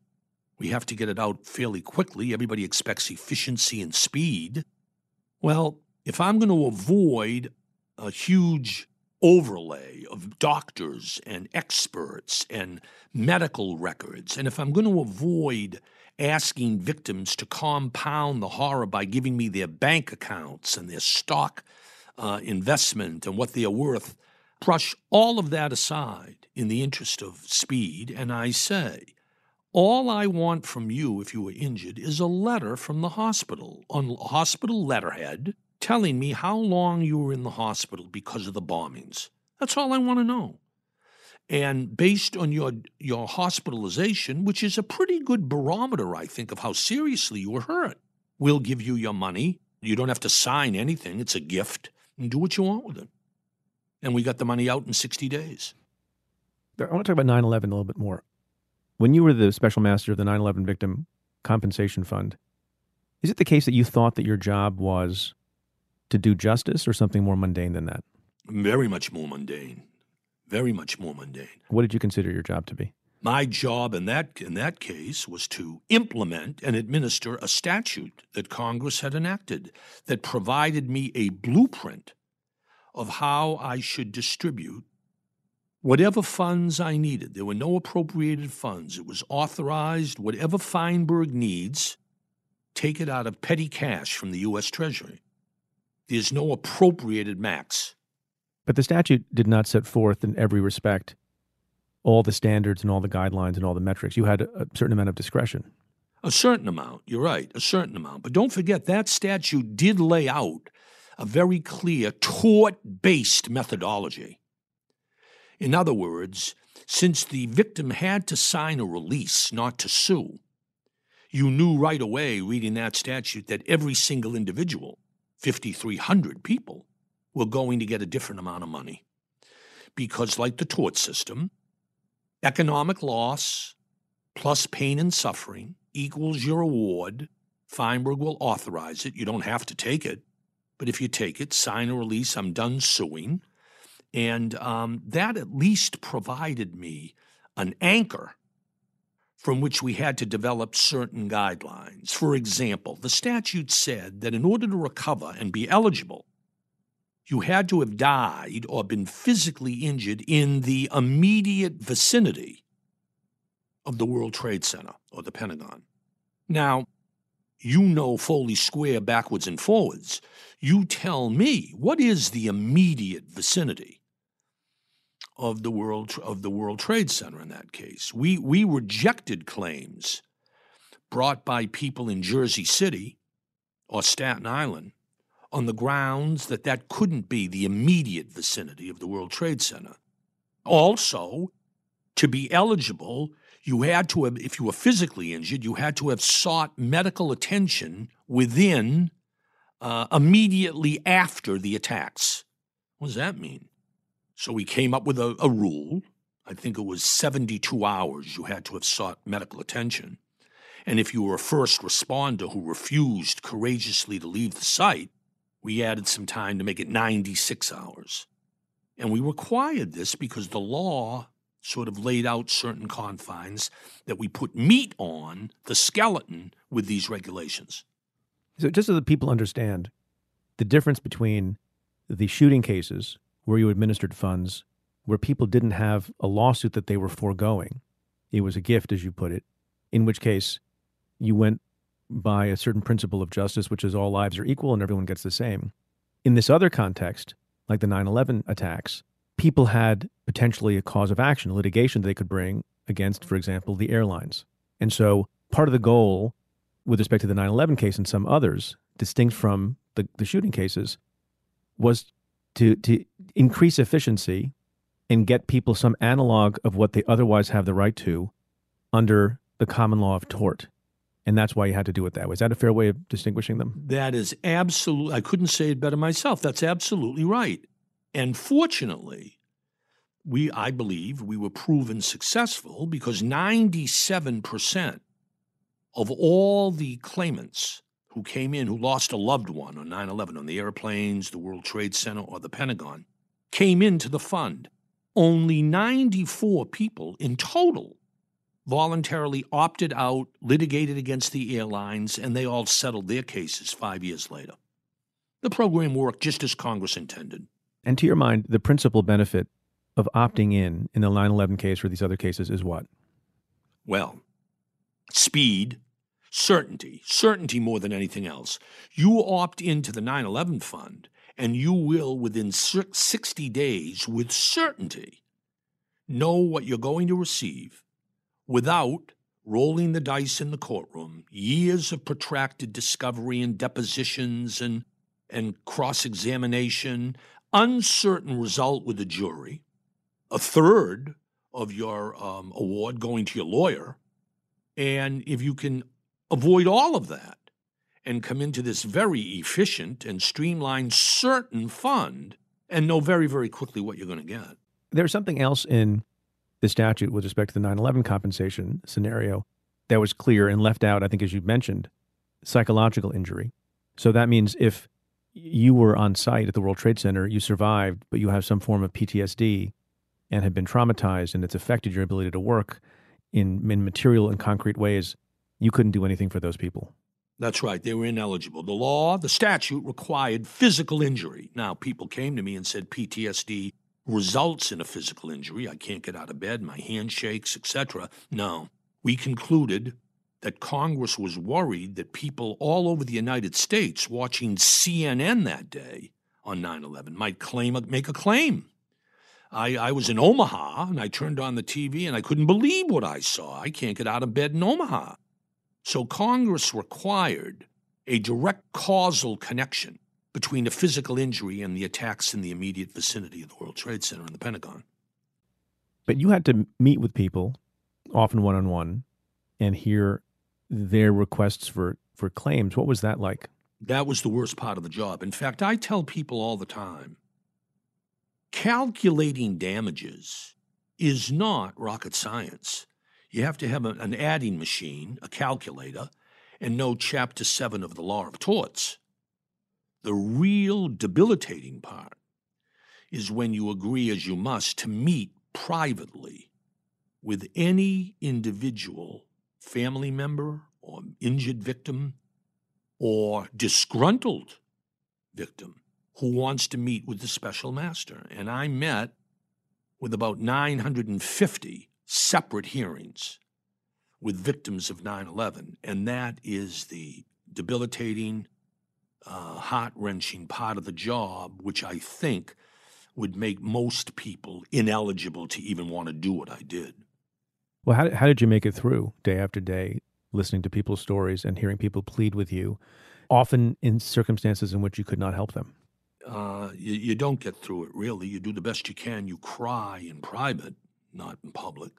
We have to get it out fairly quickly. Everybody expects efficiency and speed. Well, if I'm going to avoid a huge overlay of doctors and experts and medical records, and if I'm going to avoid asking victims to compound the horror by giving me their bank accounts and their stock uh, investment and what they are worth, brush all of that aside in the interest of speed, and I say, all I want from you if you were injured is a letter from the hospital on hospital letterhead telling me how long you were in the hospital because of the bombings. That's all I want to know. And based on your your hospitalization, which is a pretty good barometer, I think, of how seriously you were hurt, we'll give you your money. You don't have to sign anything. It's a gift. And do what you want with it. And we got the money out in 60 days. I want to talk about 9 11 a little bit more. When you were the special master of the 9 11 Victim Compensation Fund, is it the case that you thought that your job was to do justice or something more mundane than that? Very much more mundane very much more mundane. What did you consider your job to be? My job in that in that case was to implement and administer a statute that Congress had enacted that provided me a blueprint of how I should distribute whatever funds I needed. There were no appropriated funds. It was authorized whatever Feinberg needs, take it out of petty cash from the US Treasury. There's no appropriated max. But the statute did not set forth in every respect all the standards and all the guidelines and all the metrics. You had a certain amount of discretion. A certain amount, you're right, a certain amount. But don't forget that statute did lay out a very clear tort based methodology. In other words, since the victim had to sign a release not to sue, you knew right away, reading that statute, that every single individual, 5,300 people, were going to get a different amount of money. Because, like the tort system, economic loss plus pain and suffering equals your award. Feinberg will authorize it. You don't have to take it. But if you take it, sign a release, I'm done suing. And um, that at least provided me an anchor from which we had to develop certain guidelines. For example, the statute said that in order to recover and be eligible you had to have died or been physically injured in the immediate vicinity of the World Trade Center or the Pentagon. Now, you know Foley Square backwards and forwards. You tell me what is the immediate vicinity of the World of the World Trade Center in that case. We we rejected claims brought by people in Jersey City or Staten Island on the grounds that that couldn't be the immediate vicinity of the World Trade Center. Also, to be eligible, you had to have, if you were physically injured, you had to have sought medical attention within uh, immediately after the attacks. What does that mean? So we came up with a, a rule. I think it was 72 hours you had to have sought medical attention. And if you were a first responder who refused courageously to leave the site, we added some time to make it 96 hours. And we required this because the law sort of laid out certain confines that we put meat on the skeleton with these regulations. So, just so that people understand the difference between the shooting cases where you administered funds, where people didn't have a lawsuit that they were foregoing, it was a gift, as you put it, in which case you went by a certain principle of justice, which is all lives are equal and everyone gets the same. In this other context, like the 9 11 attacks, people had potentially a cause of action, litigation they could bring against, for example, the airlines. And so part of the goal with respect to the 9 11 case and some others, distinct from the, the shooting cases, was to, to increase efficiency and get people some analog of what they otherwise have the right to under the common law of tort. And that's why you had to do it that way. Is that a fair way of distinguishing them? That is absolutely, I couldn't say it better myself. That's absolutely right. And fortunately, we, I believe, we were proven successful because 97% of all the claimants who came in who lost a loved one on 9 11 on the airplanes, the World Trade Center, or the Pentagon came into the fund. Only 94 people in total voluntarily opted out, litigated against the airlines, and they all settled their cases five years later. The program worked just as Congress intended. And to your mind, the principal benefit of opting in in the 9 11 case or these other cases is what? Well, speed, certainty, certainty more than anything else. You opt into the 9 11 fund, and you will, within 60 days, with certainty, know what you're going to receive without rolling the dice in the courtroom, years of protracted discovery and depositions and, and cross examination, uncertain result with the jury, a third of your um, award going to your lawyer. And if you can avoid all of that and come into this very efficient and streamlined, certain fund and know very, very quickly what you're going to get. There's something else in the statute with respect to the 9 11 compensation scenario that was clear and left out, I think, as you mentioned, psychological injury. So that means if you were on site at the World Trade Center, you survived, but you have some form of PTSD and have been traumatized and it's affected your ability to work in, in material and concrete ways, you couldn't do anything for those people. That's right. They were ineligible. The law, the statute required physical injury. Now, people came to me and said PTSD results in a physical injury. I can't get out of bed, my hand shakes, etc. No. We concluded that Congress was worried that people all over the United States watching CNN that day on 9 11 might claim, make a claim. I, I was in Omaha and I turned on the TV and I couldn't believe what I saw. I can't get out of bed in Omaha. So Congress required a direct causal connection between a physical injury and the attacks in the immediate vicinity of the World Trade Center and the Pentagon. But you had to meet with people, often one on one, and hear their requests for, for claims. What was that like? That was the worst part of the job. In fact, I tell people all the time calculating damages is not rocket science. You have to have a, an adding machine, a calculator, and know Chapter 7 of the Law of Torts. The real debilitating part is when you agree, as you must, to meet privately with any individual family member or injured victim or disgruntled victim who wants to meet with the special master. And I met with about 950 separate hearings with victims of 9 11. And that is the debilitating, uh, heart wrenching part of the job, which I think would make most people ineligible to even want to do what I did. Well, how, how did you make it through day after day, listening to people's stories and hearing people plead with you, often in circumstances in which you could not help them? Uh, you, you don't get through it really. You do the best you can. You cry in private, not in public.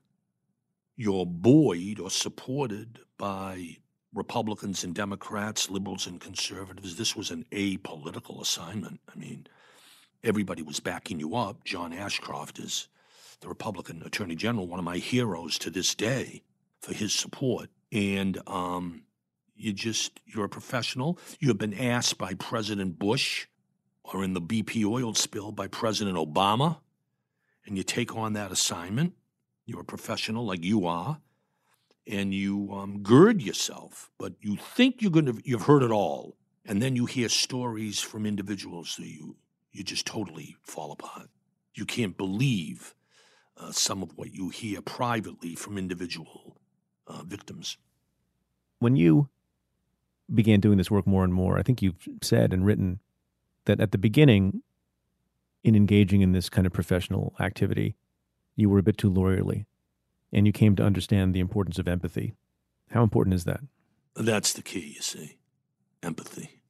You're buoyed or supported by Republicans and Democrats, liberals and conservatives. This was an apolitical assignment. I mean, everybody was backing you up. John Ashcroft is the Republican Attorney General, one of my heroes to this day for his support. And um, you just, you're a professional. You have been asked by President Bush or in the BP oil spill by President Obama, and you take on that assignment. You're a professional like you are, and you um, gird yourself, but you think you're going to, you've heard it all. And then you hear stories from individuals that you, you just totally fall apart. You can't believe uh, some of what you hear privately from individual uh, victims. When you began doing this work more and more, I think you've said and written that at the beginning, in engaging in this kind of professional activity, you were a bit too lawyerly and you came to understand the importance of empathy. How important is that? That's the key, you see empathy.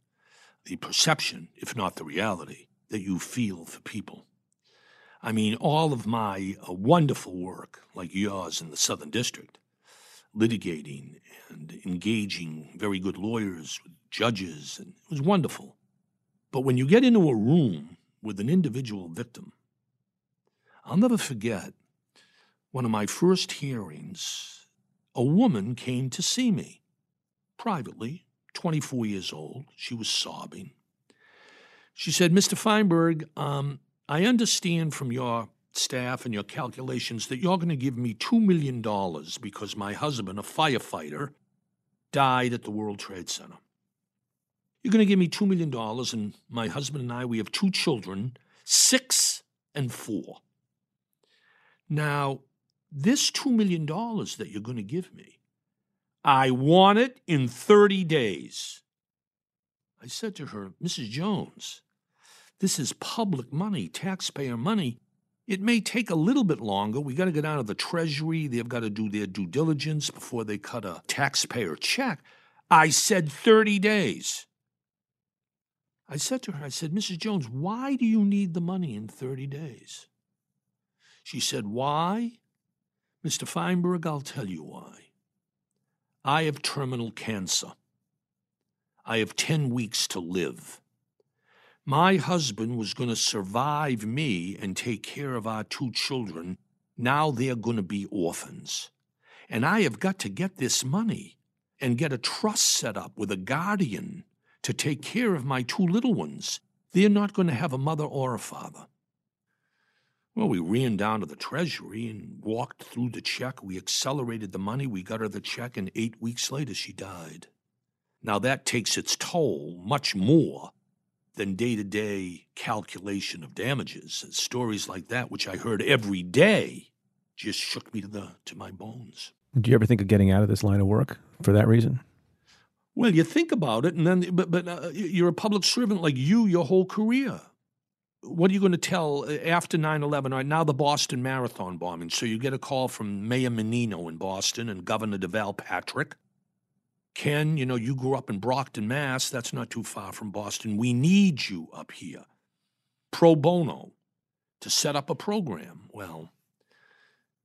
The perception, if not the reality, that you feel for people. I mean, all of my uh, wonderful work, like yours in the Southern District, litigating and engaging very good lawyers, judges, and it was wonderful. But when you get into a room with an individual victim, I'll never forget one of my first hearings. A woman came to see me privately, 24 years old. She was sobbing. She said, Mr. Feinberg, um, I understand from your staff and your calculations that you're going to give me $2 million because my husband, a firefighter, died at the World Trade Center. You're going to give me $2 million, and my husband and I, we have two children, six and four. Now, this $2 million that you're going to give me, I want it in 30 days. I said to her, Mrs. Jones, this is public money, taxpayer money. It may take a little bit longer. We got to get out of the Treasury. They've got to do their due diligence before they cut a taxpayer check. I said 30 days. I said to her, I said, Mrs. Jones, why do you need the money in 30 days? She said, Why? Mr. Feinberg, I'll tell you why. I have terminal cancer. I have 10 weeks to live. My husband was going to survive me and take care of our two children. Now they're going to be orphans. And I have got to get this money and get a trust set up with a guardian to take care of my two little ones. They're not going to have a mother or a father. Well, we ran down to the treasury and walked through the check. We accelerated the money. We got her the check, and eight weeks later, she died. Now, that takes its toll much more than day to day calculation of damages. And stories like that, which I heard every day, just shook me to, the, to my bones. Do you ever think of getting out of this line of work for that reason? Well, you think about it, and then, but, but uh, you're a public servant like you your whole career. What are you going to tell uh, after 9 11? Right now, the Boston Marathon bombing. So you get a call from Mayor Menino in Boston and Governor Deval Patrick Ken, you know, you grew up in Brockton, Mass. That's not too far from Boston. We need you up here, pro bono, to set up a program. Well,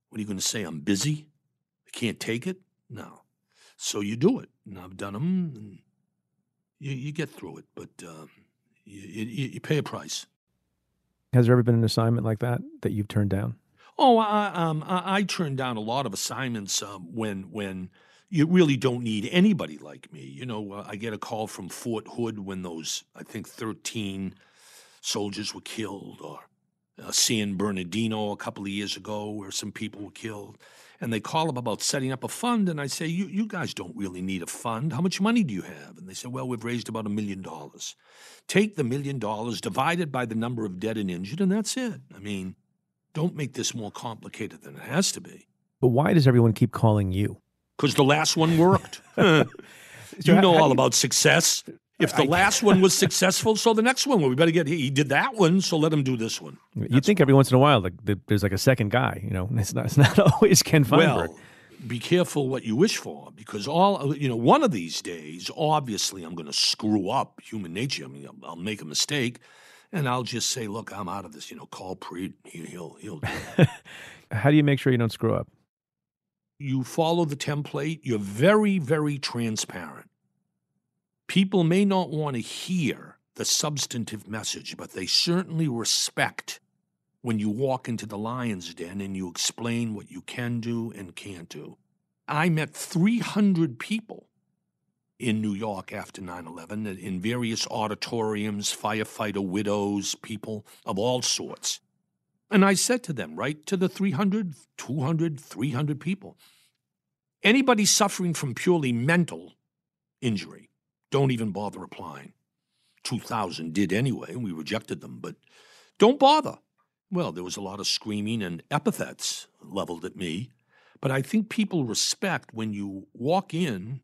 what are you going to say? I'm busy? I can't take it? No. So you do it. And I've done them, you, you get through it, but um, you, you, you pay a price. Has there ever been an assignment like that that you've turned down? Oh, I, um, I, I turned down a lot of assignments um, when when you really don't need anybody like me. You know, uh, I get a call from Fort Hood when those, I think, 13 soldiers were killed, or uh, San Bernardino a couple of years ago where some people were killed. And they call up about setting up a fund, and I say, you, you guys don't really need a fund. How much money do you have? And they say, Well, we've raised about a million dollars. Take the million dollars, divide it by the number of dead and injured, and that's it. I mean, don't make this more complicated than it has to be. But why does everyone keep calling you? because the last one worked. you know all about success. If the last one was successful, so the next one, well, we better get. He did that one, so let him do this one. You think every once in a while, like there's like a second guy. You know, it's not. It's not always Ken Feinberg. Well, be careful what you wish for, because all you know, one of these days, obviously, I'm going to screw up human nature. I mean, I'll, I'll, make a mistake, and I'll just say, "Look, I'm out of this." You know, call Preet. He, he'll he'll. How do you make sure you don't screw up? you follow the template, you're very, very transparent. People may not want to hear the substantive message, but they certainly respect when you walk into the lion's den and you explain what you can do and can't do. I met 300 people in New York after 9 11 in various auditoriums, firefighter widows, people of all sorts. And I said to them, right to the 300, 200, 300 people, anybody suffering from purely mental injury, don't even bother applying. 2,000 did anyway, and we rejected them, but don't bother. Well, there was a lot of screaming and epithets leveled at me, but I think people respect when you walk in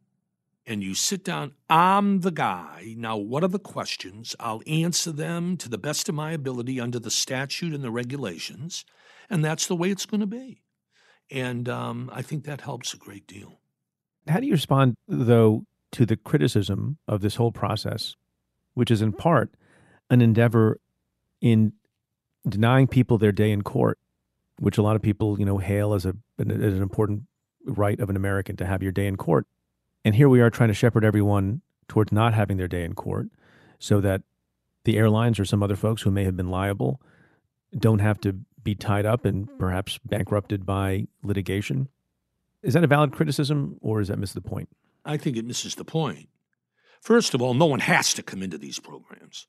and you sit down, I'm the guy. Now, what are the questions? I'll answer them to the best of my ability under the statute and the regulations. And that's the way it's going to be. And um, I think that helps a great deal. How do you respond, though, to the criticism of this whole process, which is in mm-hmm. part an endeavor in denying people their day in court, which a lot of people, you know, hail as a as an important right of an American to have your day in court. And here we are trying to shepherd everyone towards not having their day in court so that the airlines or some other folks who may have been liable don't have to be tied up and mm-hmm. perhaps bankrupted by litigation. Is that a valid criticism or is that miss the point? I think it misses the point. First of all, no one has to come into these programs.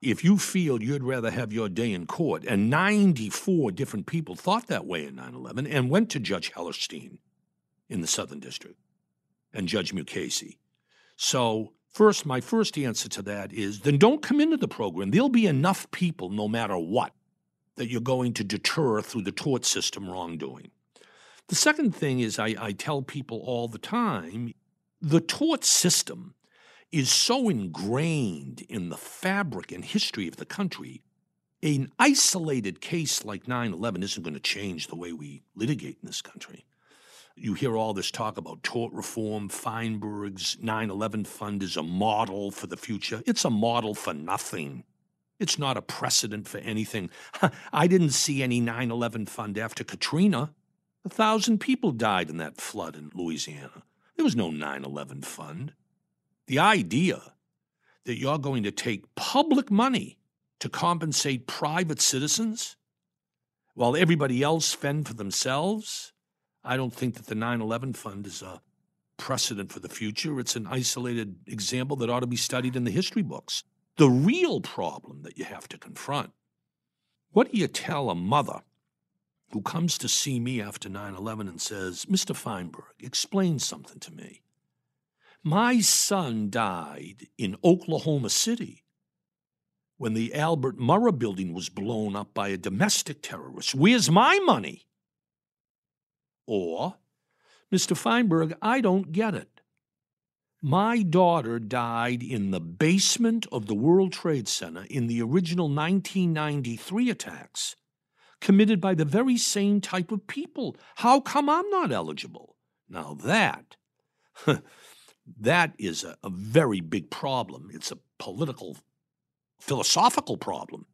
If you feel you'd rather have your day in court, and 94 different people thought that way in 9 11 and went to Judge Hellerstein in the Southern District and Judge Mukasey. So, first, my first answer to that is then don't come into the program. There'll be enough people, no matter what, that you're going to deter through the tort system wrongdoing. The second thing is I, I tell people all the time the tort system is so ingrained in the fabric and history of the country. An isolated case like 9 11 isn't going to change the way we litigate in this country. You hear all this talk about tort reform. Feinberg's 9 11 fund is a model for the future. It's a model for nothing. It's not a precedent for anything. I didn't see any 9 11 fund after Katrina. A thousand people died in that flood in Louisiana. There was no 9 11 fund. The idea that you're going to take public money to compensate private citizens while everybody else fend for themselves I don't think that the 9 11 fund is a precedent for the future. It's an isolated example that ought to be studied in the history books. The real problem that you have to confront what do you tell a mother who comes to see me after 9 11 and says, Mr. Feinberg, explain something to me? My son died in Oklahoma City when the Albert Murrah building was blown up by a domestic terrorist. Where's my money? Or, Mr. Feinberg, I don't get it. My daughter died in the basement of the World Trade Center in the original 1993 attacks, committed by the very same type of people. How come I'm not eligible? Now that, that is a, a very big problem. It's a political, philosophical problem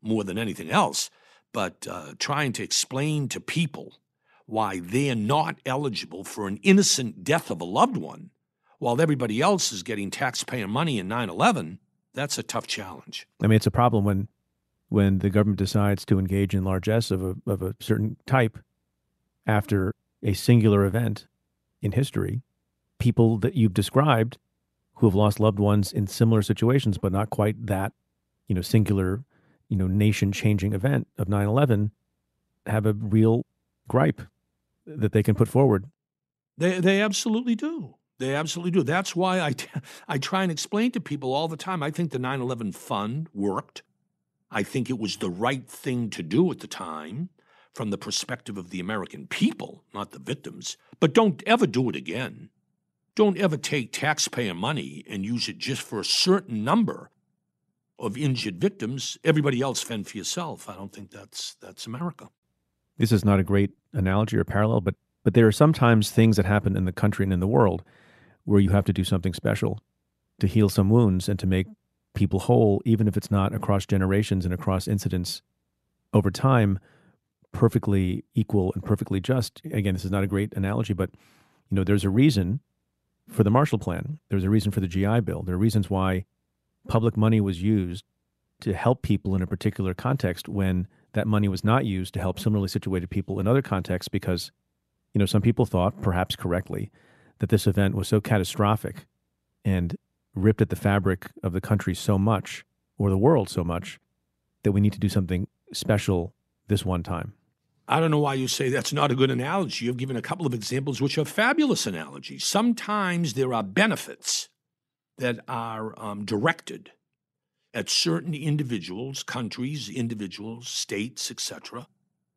more than anything else. But uh, trying to explain to people why they're not eligible for an innocent death of a loved one while everybody else is getting taxpayer money in 9-11 that's a tough challenge i mean it's a problem when when the government decides to engage in largesse of a, of a certain type after a singular event in history people that you've described who have lost loved ones in similar situations but not quite that you know singular you know nation changing event of 9-11 have a real gripe that they can put forward. They they absolutely do. They absolutely do. That's why I, I try and explain to people all the time. I think the 9 11 fund worked. I think it was the right thing to do at the time from the perspective of the American people, not the victims. But don't ever do it again. Don't ever take taxpayer money and use it just for a certain number of injured victims. Everybody else fend for yourself. I don't think that's that's America this is not a great analogy or parallel, but but there are sometimes things that happen in the country and in the world where you have to do something special to heal some wounds and to make people whole, even if it's not across generations and across incidents over time, perfectly equal and perfectly just. Again, this is not a great analogy, but you know, there's a reason for the Marshall Plan. There's a reason for the GI Bill. There are reasons why public money was used to help people in a particular context when that money was not used to help similarly situated people in other contexts because, you know, some people thought, perhaps correctly, that this event was so catastrophic and ripped at the fabric of the country so much or the world so much that we need to do something special this one time? I don't know why you say that's not a good analogy. You've given a couple of examples which are fabulous analogies. Sometimes there are benefits that are um, directed at certain individuals, countries, individuals, states, etc.,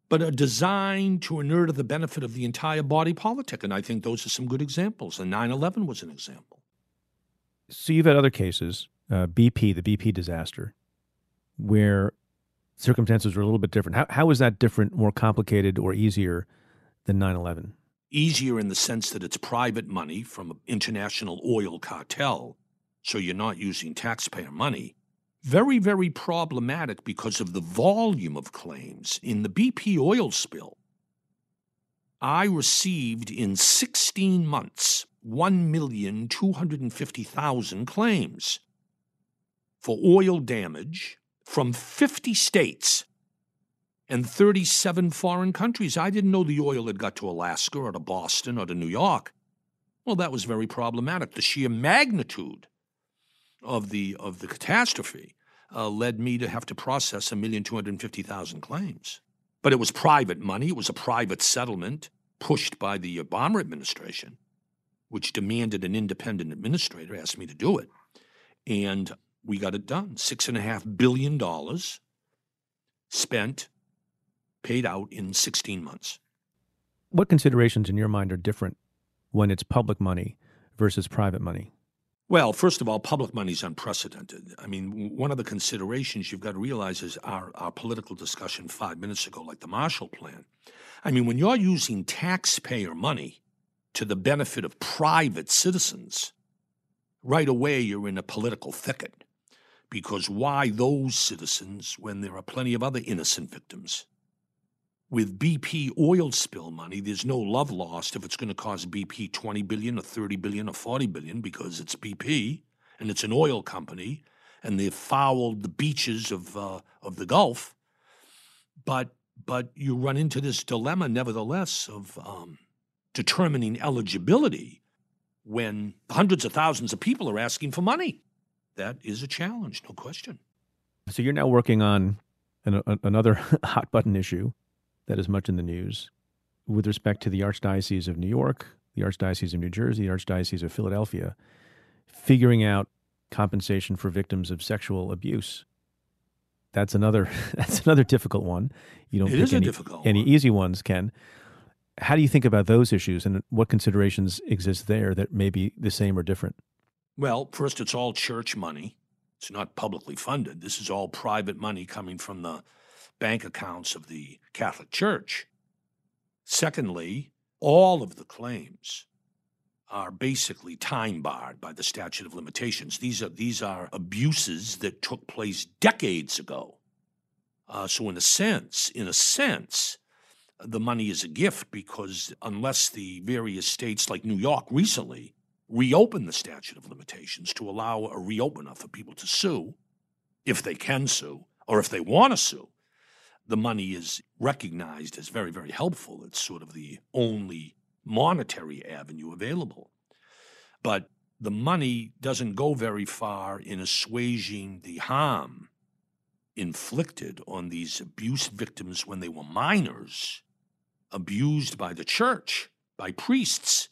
but are designed to inure to the benefit of the entire body politic. And I think those are some good examples. And 9 11 was an example. So you've had other cases, uh, BP, the BP disaster, where circumstances were a little bit different. How, how is that different, more complicated, or easier than 9 11? Easier in the sense that it's private money from an international oil cartel, so you're not using taxpayer money. Very, very problematic because of the volume of claims. In the BP oil spill, I received in 16 months 1,250,000 claims for oil damage from 50 states and 37 foreign countries. I didn't know the oil had got to Alaska or to Boston or to New York. Well, that was very problematic. The sheer magnitude of the of the catastrophe uh, led me to have to process a million two hundred fifty thousand claims. But it was private money. It was a private settlement pushed by the Obama administration, which demanded an independent administrator. Asked me to do it, and we got it done. Six and a half billion dollars spent, paid out in 16 months. What considerations in your mind are different when it's public money versus private money? Well, first of all, public money is unprecedented. I mean, one of the considerations you've got to realize is our, our political discussion five minutes ago, like the Marshall Plan. I mean, when you're using taxpayer money to the benefit of private citizens, right away you're in a political thicket because why those citizens when there are plenty of other innocent victims? With BP oil spill money, there's no love lost if it's going to cost BP 20 billion or 30 billion or 40 billion because it's BP and it's an oil company and they've fouled the beaches of, uh, of the Gulf. But, but you run into this dilemma, nevertheless, of um, determining eligibility when hundreds of thousands of people are asking for money that is a challenge, no question. So you're now working on an, a, another hot button issue that is much in the news with respect to the Archdiocese of New York, the Archdiocese of New Jersey, the Archdiocese of Philadelphia, figuring out compensation for victims of sexual abuse. That's another that's another difficult one. You don't it pick any, any easy ones, Ken. How do you think about those issues and what considerations exist there that may be the same or different? Well, first, it's all church money. It's not publicly funded. This is all private money coming from the bank accounts of the Catholic Church. Secondly, all of the claims are basically time barred by the statute of limitations. These are, these are abuses that took place decades ago. Uh, so, in a sense, in a sense, the money is a gift because unless the various states, like New York recently, reopen the statute of limitations to allow a reopener for people to sue, if they can sue, or if they want to sue, the money is recognized as very, very helpful. It's sort of the only monetary avenue available. But the money doesn't go very far in assuaging the harm inflicted on these abuse victims when they were minors, abused by the church, by priests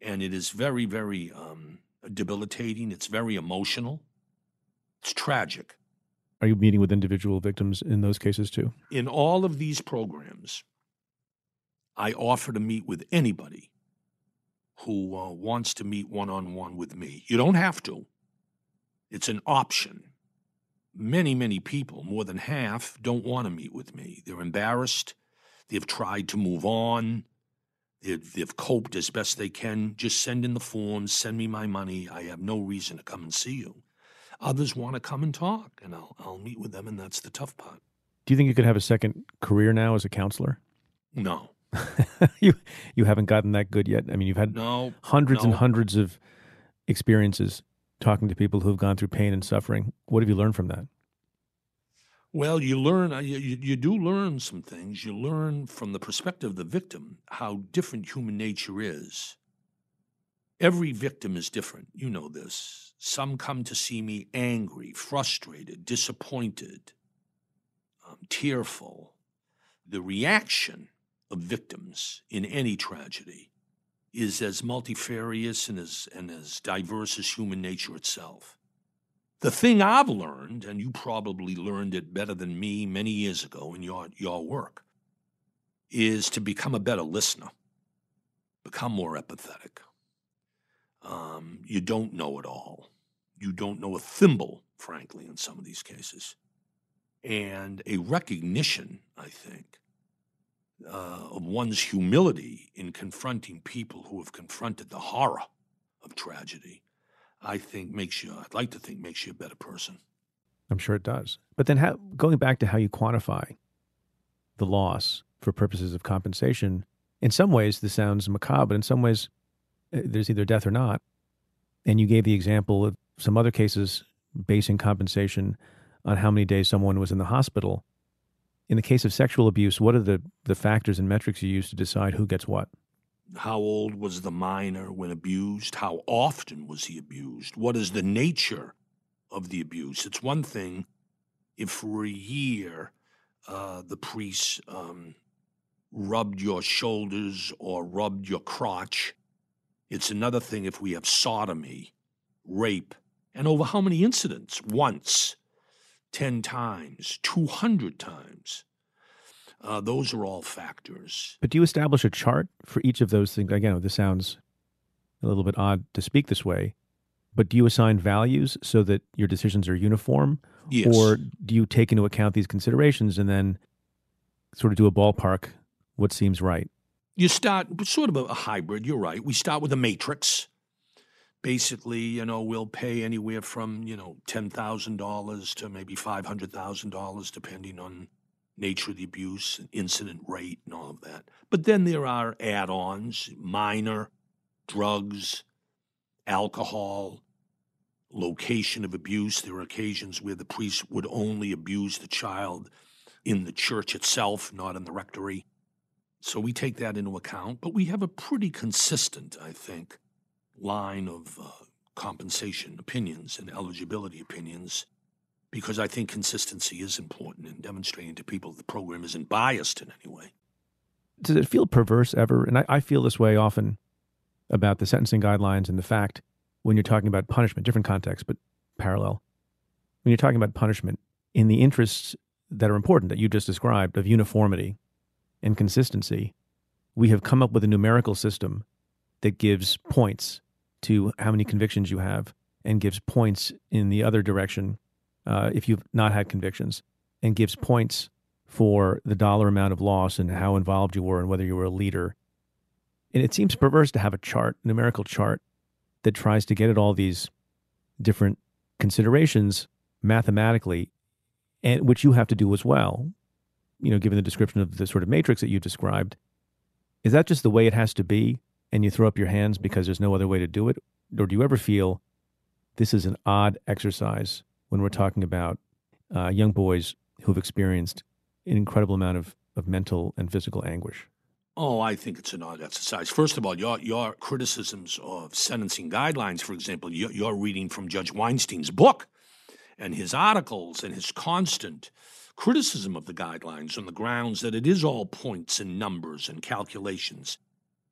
and it is very, very um, debilitating. It's very emotional. It's tragic. Are you meeting with individual victims in those cases too? In all of these programs, I offer to meet with anybody who uh, wants to meet one on one with me. You don't have to, it's an option. Many, many people, more than half, don't want to meet with me. They're embarrassed. They've tried to move on. They've, they've coped as best they can. Just send in the forms, send me my money. I have no reason to come and see you. Others want to come and talk, and I'll, I'll meet with them, and that's the tough part. Do you think you could have a second career now as a counselor? No. you you haven't gotten that good yet. I mean, you've had no, hundreds no. and hundreds of experiences talking to people who have gone through pain and suffering. What have you learned from that? Well, you learn, uh, you, you do learn some things. You learn from the perspective of the victim how different human nature is. Every victim is different. You know this. Some come to see me angry, frustrated, disappointed, um, tearful. the reaction of victims in any tragedy is as multifarious and as, and as diverse as human nature itself. The thing I've learned, and you probably learned it better than me many years ago in your, your work, is to become a better listener, become more empathetic. Um, you don't know it all. You don't know a thimble, frankly, in some of these cases. And a recognition, I think, uh, of one's humility in confronting people who have confronted the horror of tragedy, I think makes you, I'd like to think, makes you a better person. I'm sure it does. But then how, going back to how you quantify the loss for purposes of compensation, in some ways this sounds macabre, but in some ways uh, there's either death or not. And you gave the example of some other cases basing compensation on how many days someone was in the hospital in the case of sexual abuse, what are the, the factors and metrics you use to decide who gets what? How old was the minor when abused? How often was he abused? What is the nature of the abuse? It's one thing if for a year uh, the priest um, rubbed your shoulders or rubbed your crotch. It's another thing if we have sodomy, rape, and over how many incidents? Once. 10 times, 200 times. Uh, those are all factors. But do you establish a chart for each of those things? Again, this sounds a little bit odd to speak this way, but do you assign values so that your decisions are uniform? Yes. Or do you take into account these considerations and then sort of do a ballpark what seems right? You start sort of a hybrid, you're right. We start with a matrix basically, you know, we'll pay anywhere from, you know, $10,000 to maybe $500,000, depending on nature of the abuse, and incident rate, and all of that. But then there are add ons, minor, drugs, alcohol, location of abuse. There are occasions where the priest would only abuse the child in the church itself, not in the rectory. So we take that into account, but we have a pretty consistent, I think, line of uh, compensation opinions and eligibility opinions because I think consistency is important in demonstrating to people the program isn't biased in any way. Does it feel perverse ever? And I, I feel this way often about the sentencing guidelines and the fact when you're talking about punishment, different context, but parallel. When you're talking about punishment, in the interests that are important that you just described of uniformity and consistency, we have come up with a numerical system that gives points to how many convictions you have and gives points in the other direction uh, if you've not had convictions and gives points for the dollar amount of loss and how involved you were and whether you were a leader. And it seems perverse to have a chart, numerical chart, that tries to get at all these different considerations mathematically, and which you have to do as well. You know, given the description of the sort of matrix that you described, is that just the way it has to be? And you throw up your hands because there's no other way to do it? Or do you ever feel this is an odd exercise when we're talking about uh, young boys who've experienced an incredible amount of, of mental and physical anguish? Oh, I think it's an odd exercise. First of all, your, your criticisms of sentencing guidelines, for example, you're, you're reading from Judge Weinstein's book and his articles and his constant criticism of the guidelines on the grounds that it is all points and numbers and calculations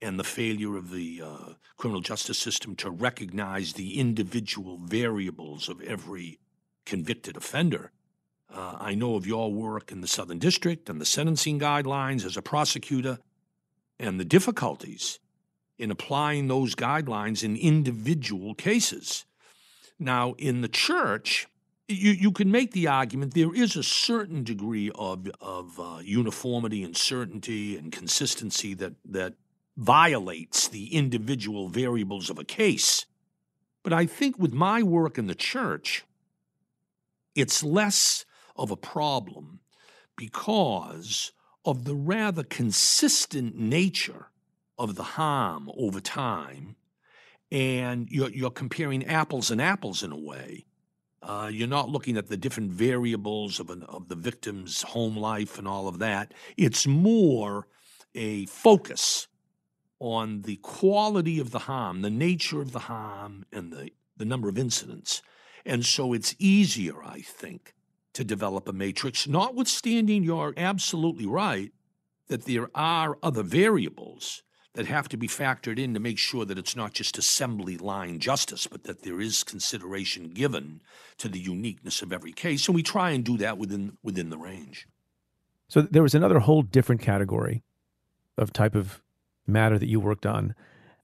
and the failure of the uh, criminal justice system to recognize the individual variables of every convicted offender. Uh, I know of your work in the Southern District and the sentencing guidelines as a prosecutor and the difficulties in applying those guidelines in individual cases. Now, in the church, you, you can make the argument there is a certain degree of, of uh, uniformity and certainty and consistency that, that violates the individual variables of a case. But I think with my work in the church, it's less of a problem because of the rather consistent nature of the harm over time. And you're, you're comparing apples and apples in a way. Uh, you're not looking at the different variables of, an, of the victim's home life and all of that. It's more a focus on the quality of the harm, the nature of the harm, and the, the number of incidents. And so it's easier, I think, to develop a matrix, notwithstanding you're absolutely right that there are other variables that have to be factored in to make sure that it's not just assembly line justice, but that there is consideration given to the uniqueness of every case. And we try and do that within within the range. So there was another whole different category of type of matter that you worked on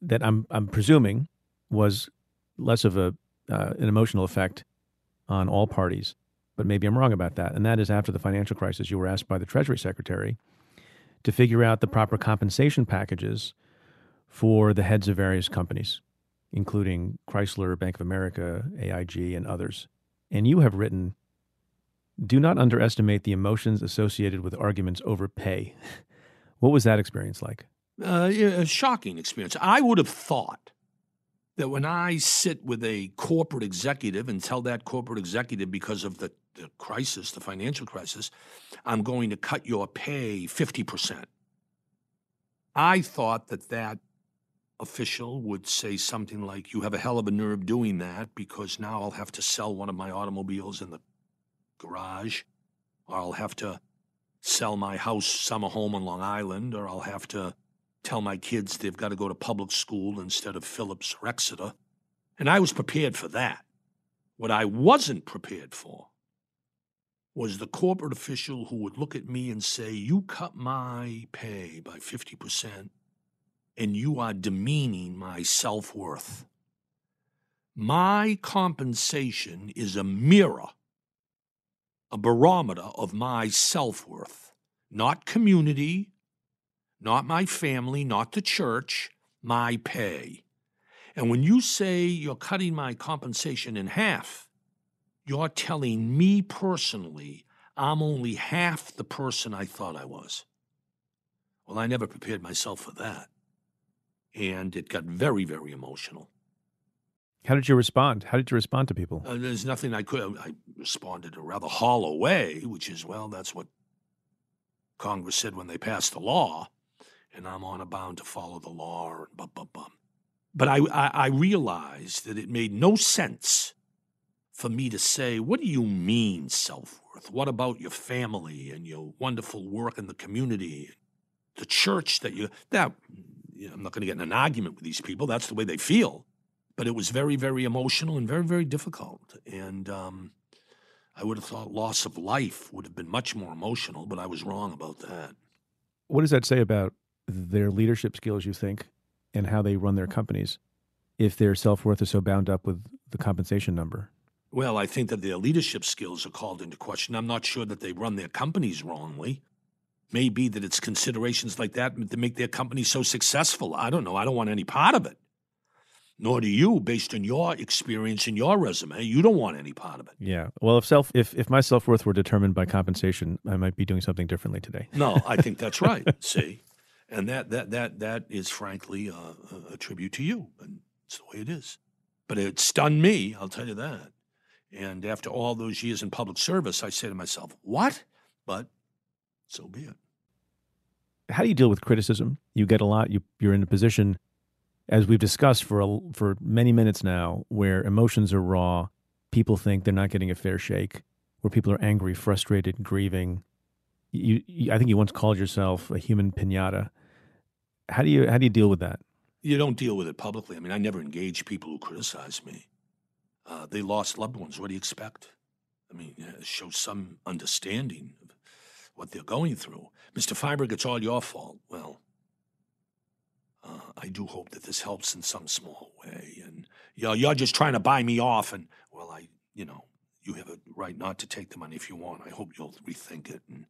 that I'm I'm presuming was less of a uh, an emotional effect on all parties, but maybe I'm wrong about that. And that is after the financial crisis, you were asked by the Treasury Secretary to figure out the proper compensation packages for the heads of various companies, including Chrysler, Bank of America, AIG, and others. And you have written do not underestimate the emotions associated with arguments over pay. what was that experience like? Uh, a shocking experience. I would have thought that when I sit with a corporate executive and tell that corporate executive because of the, the crisis, the financial crisis, I'm going to cut your pay 50%. I thought that that official would say something like, You have a hell of a nerve doing that because now I'll have to sell one of my automobiles in the garage, or I'll have to sell my house summer home on Long Island, or I'll have to tell my kids they've got to go to public school instead of Phillips or Exeter. And I was prepared for that. What I wasn't prepared for was the corporate official who would look at me and say, You cut my pay by 50%, and you are demeaning my self worth. My compensation is a mirror, a barometer of my self worth, not community, not my family, not the church, my pay. And when you say you're cutting my compensation in half, you're telling me personally I'm only half the person I thought I was. Well, I never prepared myself for that. And it got very, very emotional. How did you respond? How did you respond to people? Uh, there's nothing I could. I responded a rather hollow way, which is, well, that's what Congress said when they passed the law and I'm on a bound to follow the law and bum bum bum. But I, I, I realized that it made no sense for me to say, What do you mean self worth? What about your family and your wonderful work in the community, the church that you that you know, I'm not going to get in an argument with these people. That's the way they feel. But it was very, very emotional and very, very difficult. And um, I would have thought loss of life would have been much more emotional, but I was wrong about that. What does that say about their leadership skills, you think, and how they run their companies if their self worth is so bound up with the compensation number? Well, I think that their leadership skills are called into question. I'm not sure that they run their companies wrongly. Maybe that it's considerations like that that make their company so successful. I don't know. I don't want any part of it. Nor do you, based on your experience and your resume. You don't want any part of it. Yeah. Well, if self if, if my self worth were determined by compensation, I might be doing something differently today. No, I think that's right. See? And that that that that is frankly a, a tribute to you, and it's the way it is. But it stunned me, I'll tell you that. And after all those years in public service, I say to myself, "What?" But so be it. How do you deal with criticism? You get a lot. You you're in a position, as we've discussed for a, for many minutes now, where emotions are raw. People think they're not getting a fair shake. Where people are angry, frustrated, grieving. You, you, I think you once called yourself a human pinata. How do you how do you deal with that? You don't deal with it publicly. I mean, I never engage people who criticize me. Uh, they lost loved ones. What do you expect? I mean, show some understanding of what they're going through. Mr. Feinberg, it's all your fault. Well, uh, I do hope that this helps in some small way. And you know, you're just trying to buy me off. And well, I, you know, you have a right not to take the money if you want. I hope you'll rethink it. And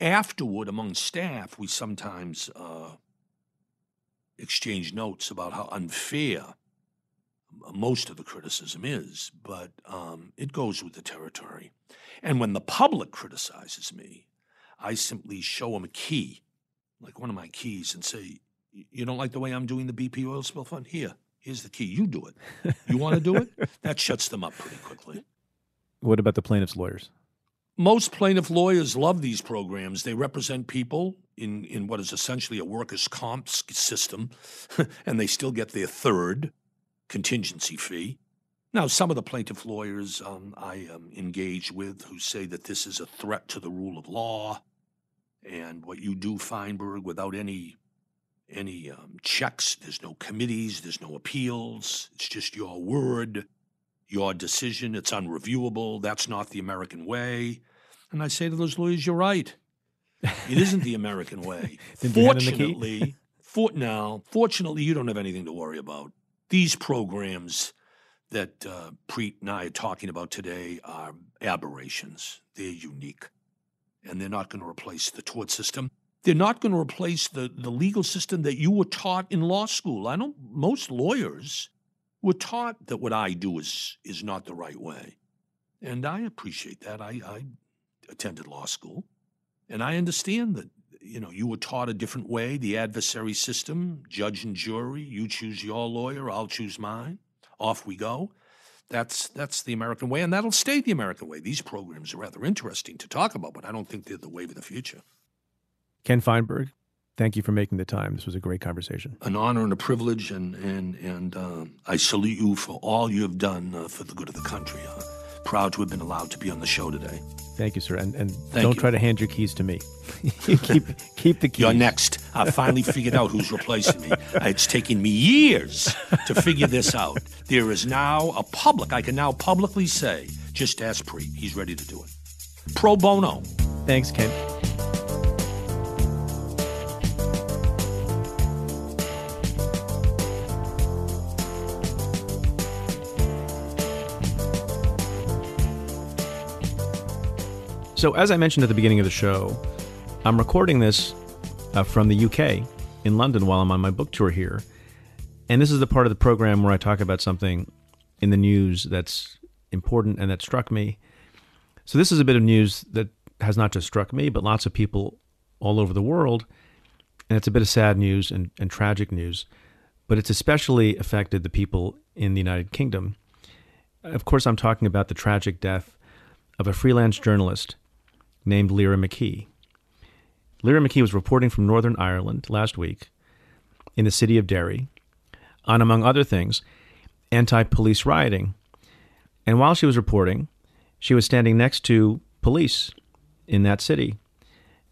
afterward, among staff, we sometimes uh, exchange notes about how unfair most of the criticism is, but um, it goes with the territory. And when the public criticizes me, I simply show them a key, like one of my keys, and say, You don't like the way I'm doing the BP oil spill fund? Here, here's the key. You do it. You want to do it? That shuts them up pretty quickly. What about the plaintiff's lawyers? Most plaintiff lawyers love these programs. They represent people in, in what is essentially a workers' comp system, and they still get their third contingency fee. Now, some of the plaintiff lawyers um, I um, engage with who say that this is a threat to the rule of law, and what you do, Feinberg, without any any um, checks. There's no committees. There's no appeals. It's just your word, your decision. It's unreviewable. That's not the American way. And I say to those lawyers, you're right. It isn't the American way. fortunately, for, now, fortunately, you don't have anything to worry about. These programs that uh, Preet and I are talking about today are aberrations. They're unique. And they're not going to replace the tort system. They're not going to replace the, the legal system that you were taught in law school. I know most lawyers were taught that what I do is, is not the right way. And I appreciate that. I, I attended law school. And I understand that, you know, you were taught a different way, the adversary system, judge and jury, you choose your lawyer, I'll choose mine. Off we go. That's that's the American way, and that'll stay the American way. These programs are rather interesting to talk about, but I don't think they're the wave of the future. Ken Feinberg, thank you for making the time. This was a great conversation. An honor and a privilege, and and and uh, I salute you for all you have done uh, for the good of the country. Uh, proud to have been allowed to be on the show today. Thank you, sir. And, and don't you. try to hand your keys to me. keep keep the keys. You're next. I finally figured out who's replacing me. It's taken me years to figure this out. There is now a public. I can now publicly say, just ask Preet. He's ready to do it. Pro bono. Thanks, Ken. So, as I mentioned at the beginning of the show, I'm recording this uh, from the UK in London while I'm on my book tour here. And this is the part of the program where I talk about something in the news that's important and that struck me. So, this is a bit of news that has not just struck me, but lots of people all over the world. And it's a bit of sad news and, and tragic news, but it's especially affected the people in the United Kingdom. Of course, I'm talking about the tragic death of a freelance journalist named Lyra McKee. Lyra McKee was reporting from Northern Ireland last week in the city of Derry on, among other things, anti police rioting. And while she was reporting, she was standing next to police in that city,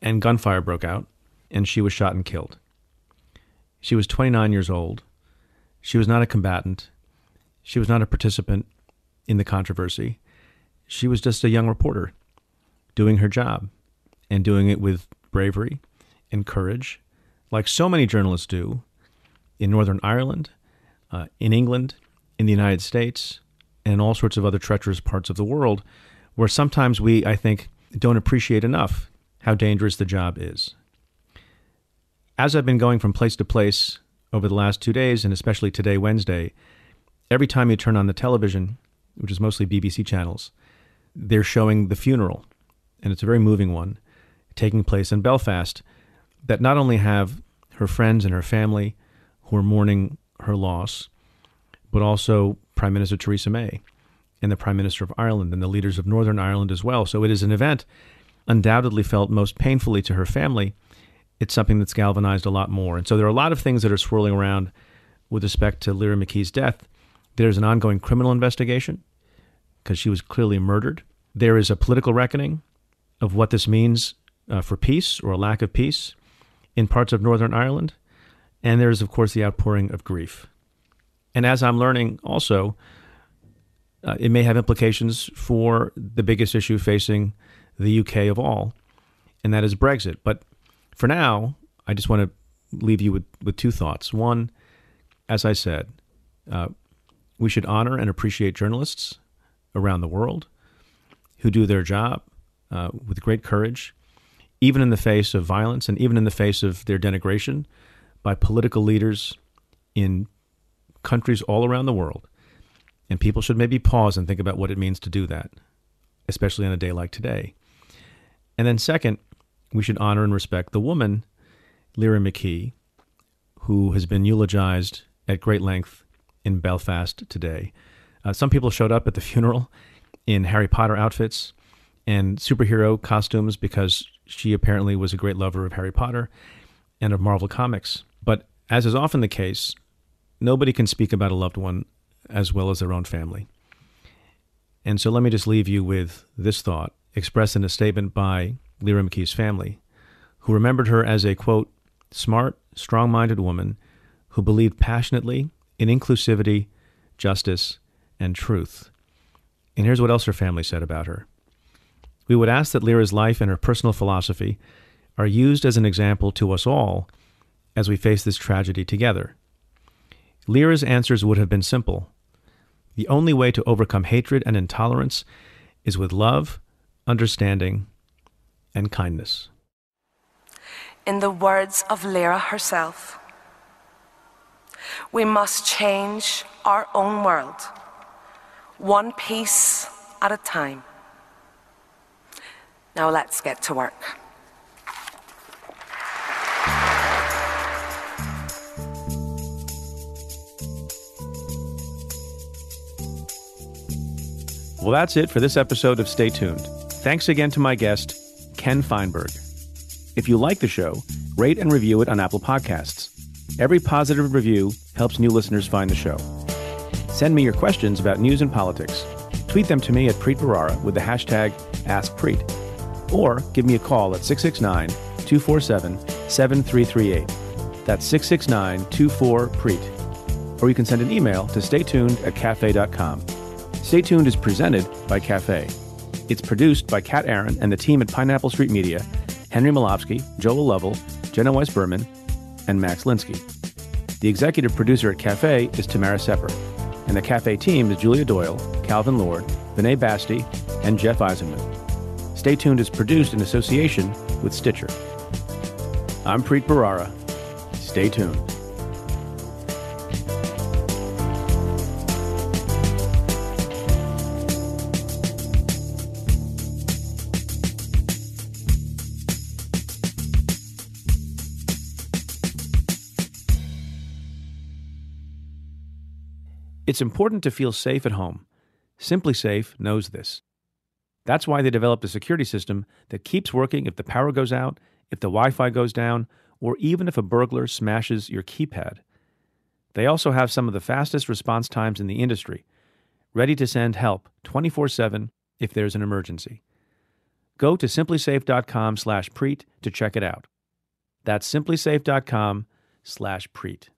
and gunfire broke out, and she was shot and killed. She was 29 years old. She was not a combatant. She was not a participant in the controversy. She was just a young reporter doing her job and doing it with bravery and courage, like so many journalists do in Northern Ireland, uh, in England, in the United States, and all sorts of other treacherous parts of the world, where sometimes we, I think, don't appreciate enough how dangerous the job is. As I've been going from place to place over the last two days, and especially today, Wednesday, every time you turn on the television, which is mostly BBC channels, they're showing the funeral and it's a very moving one, taking place in Belfast, that not only have her friends and her family who are mourning her loss, but also Prime Minister Theresa May and the Prime Minister of Ireland and the leaders of Northern Ireland as well. So it is an event undoubtedly felt most painfully to her family. It's something that's galvanized a lot more. And so there are a lot of things that are swirling around with respect to Lyra McKee's death. There's an ongoing criminal investigation because she was clearly murdered. There is a political reckoning of what this means uh, for peace or a lack of peace in parts of Northern Ireland. And there's, of course, the outpouring of grief. And as I'm learning also, uh, it may have implications for the biggest issue facing the UK of all, and that is Brexit. But for now, I just want to leave you with, with two thoughts. One, as I said, uh, we should honor and appreciate journalists around the world who do their job uh, with great courage, even in the face of violence and even in the face of their denigration by political leaders in countries all around the world. And people should maybe pause and think about what it means to do that, especially on a day like today. And then, second, we should honor and respect the woman, Lyra McKee, who has been eulogized at great length in Belfast today. Uh, some people showed up at the funeral in Harry Potter outfits and superhero costumes because she apparently was a great lover of Harry Potter and of Marvel Comics. But as is often the case, nobody can speak about a loved one as well as their own family. And so let me just leave you with this thought expressed in a statement by Lyra McKee's family, who remembered her as a, quote, smart, strong minded woman who believed passionately in inclusivity, justice, and truth. And here's what else her family said about her. We would ask that Lyra's life and her personal philosophy are used as an example to us all as we face this tragedy together. Lyra's answers would have been simple. The only way to overcome hatred and intolerance is with love, understanding, and kindness. In the words of Lyra herself, we must change our own world, one piece at a time. Now let's get to work. Well, that's it for this episode of Stay Tuned. Thanks again to my guest, Ken Feinberg. If you like the show, rate and review it on Apple Podcasts. Every positive review helps new listeners find the show. Send me your questions about news and politics. Tweet them to me at Preet Bharara with the hashtag AskPreet. Or give me a call at 669 247 7338. That's 669 24 Preet. Or you can send an email to staytuned at cafe.com. Stay Tuned is presented by Cafe. It's produced by Kat Aaron and the team at Pineapple Street Media Henry Molofsky, Joel Lovell, Jenna Weiss Berman, and Max Linsky. The executive producer at Cafe is Tamara Sepper, and the Cafe team is Julia Doyle, Calvin Lord, Vinay Basti, and Jeff Eisenman. Stay Tuned is produced in association with Stitcher. I'm Preet Bharara. Stay tuned. It's important to feel safe at home. SimpliSafe knows this. That's why they developed a security system that keeps working if the power goes out, if the Wi Fi goes down, or even if a burglar smashes your keypad. They also have some of the fastest response times in the industry, ready to send help 24 7 if there's an emergency. Go to simplisafe.com slash preet to check it out. That's simplisafe.com slash preet.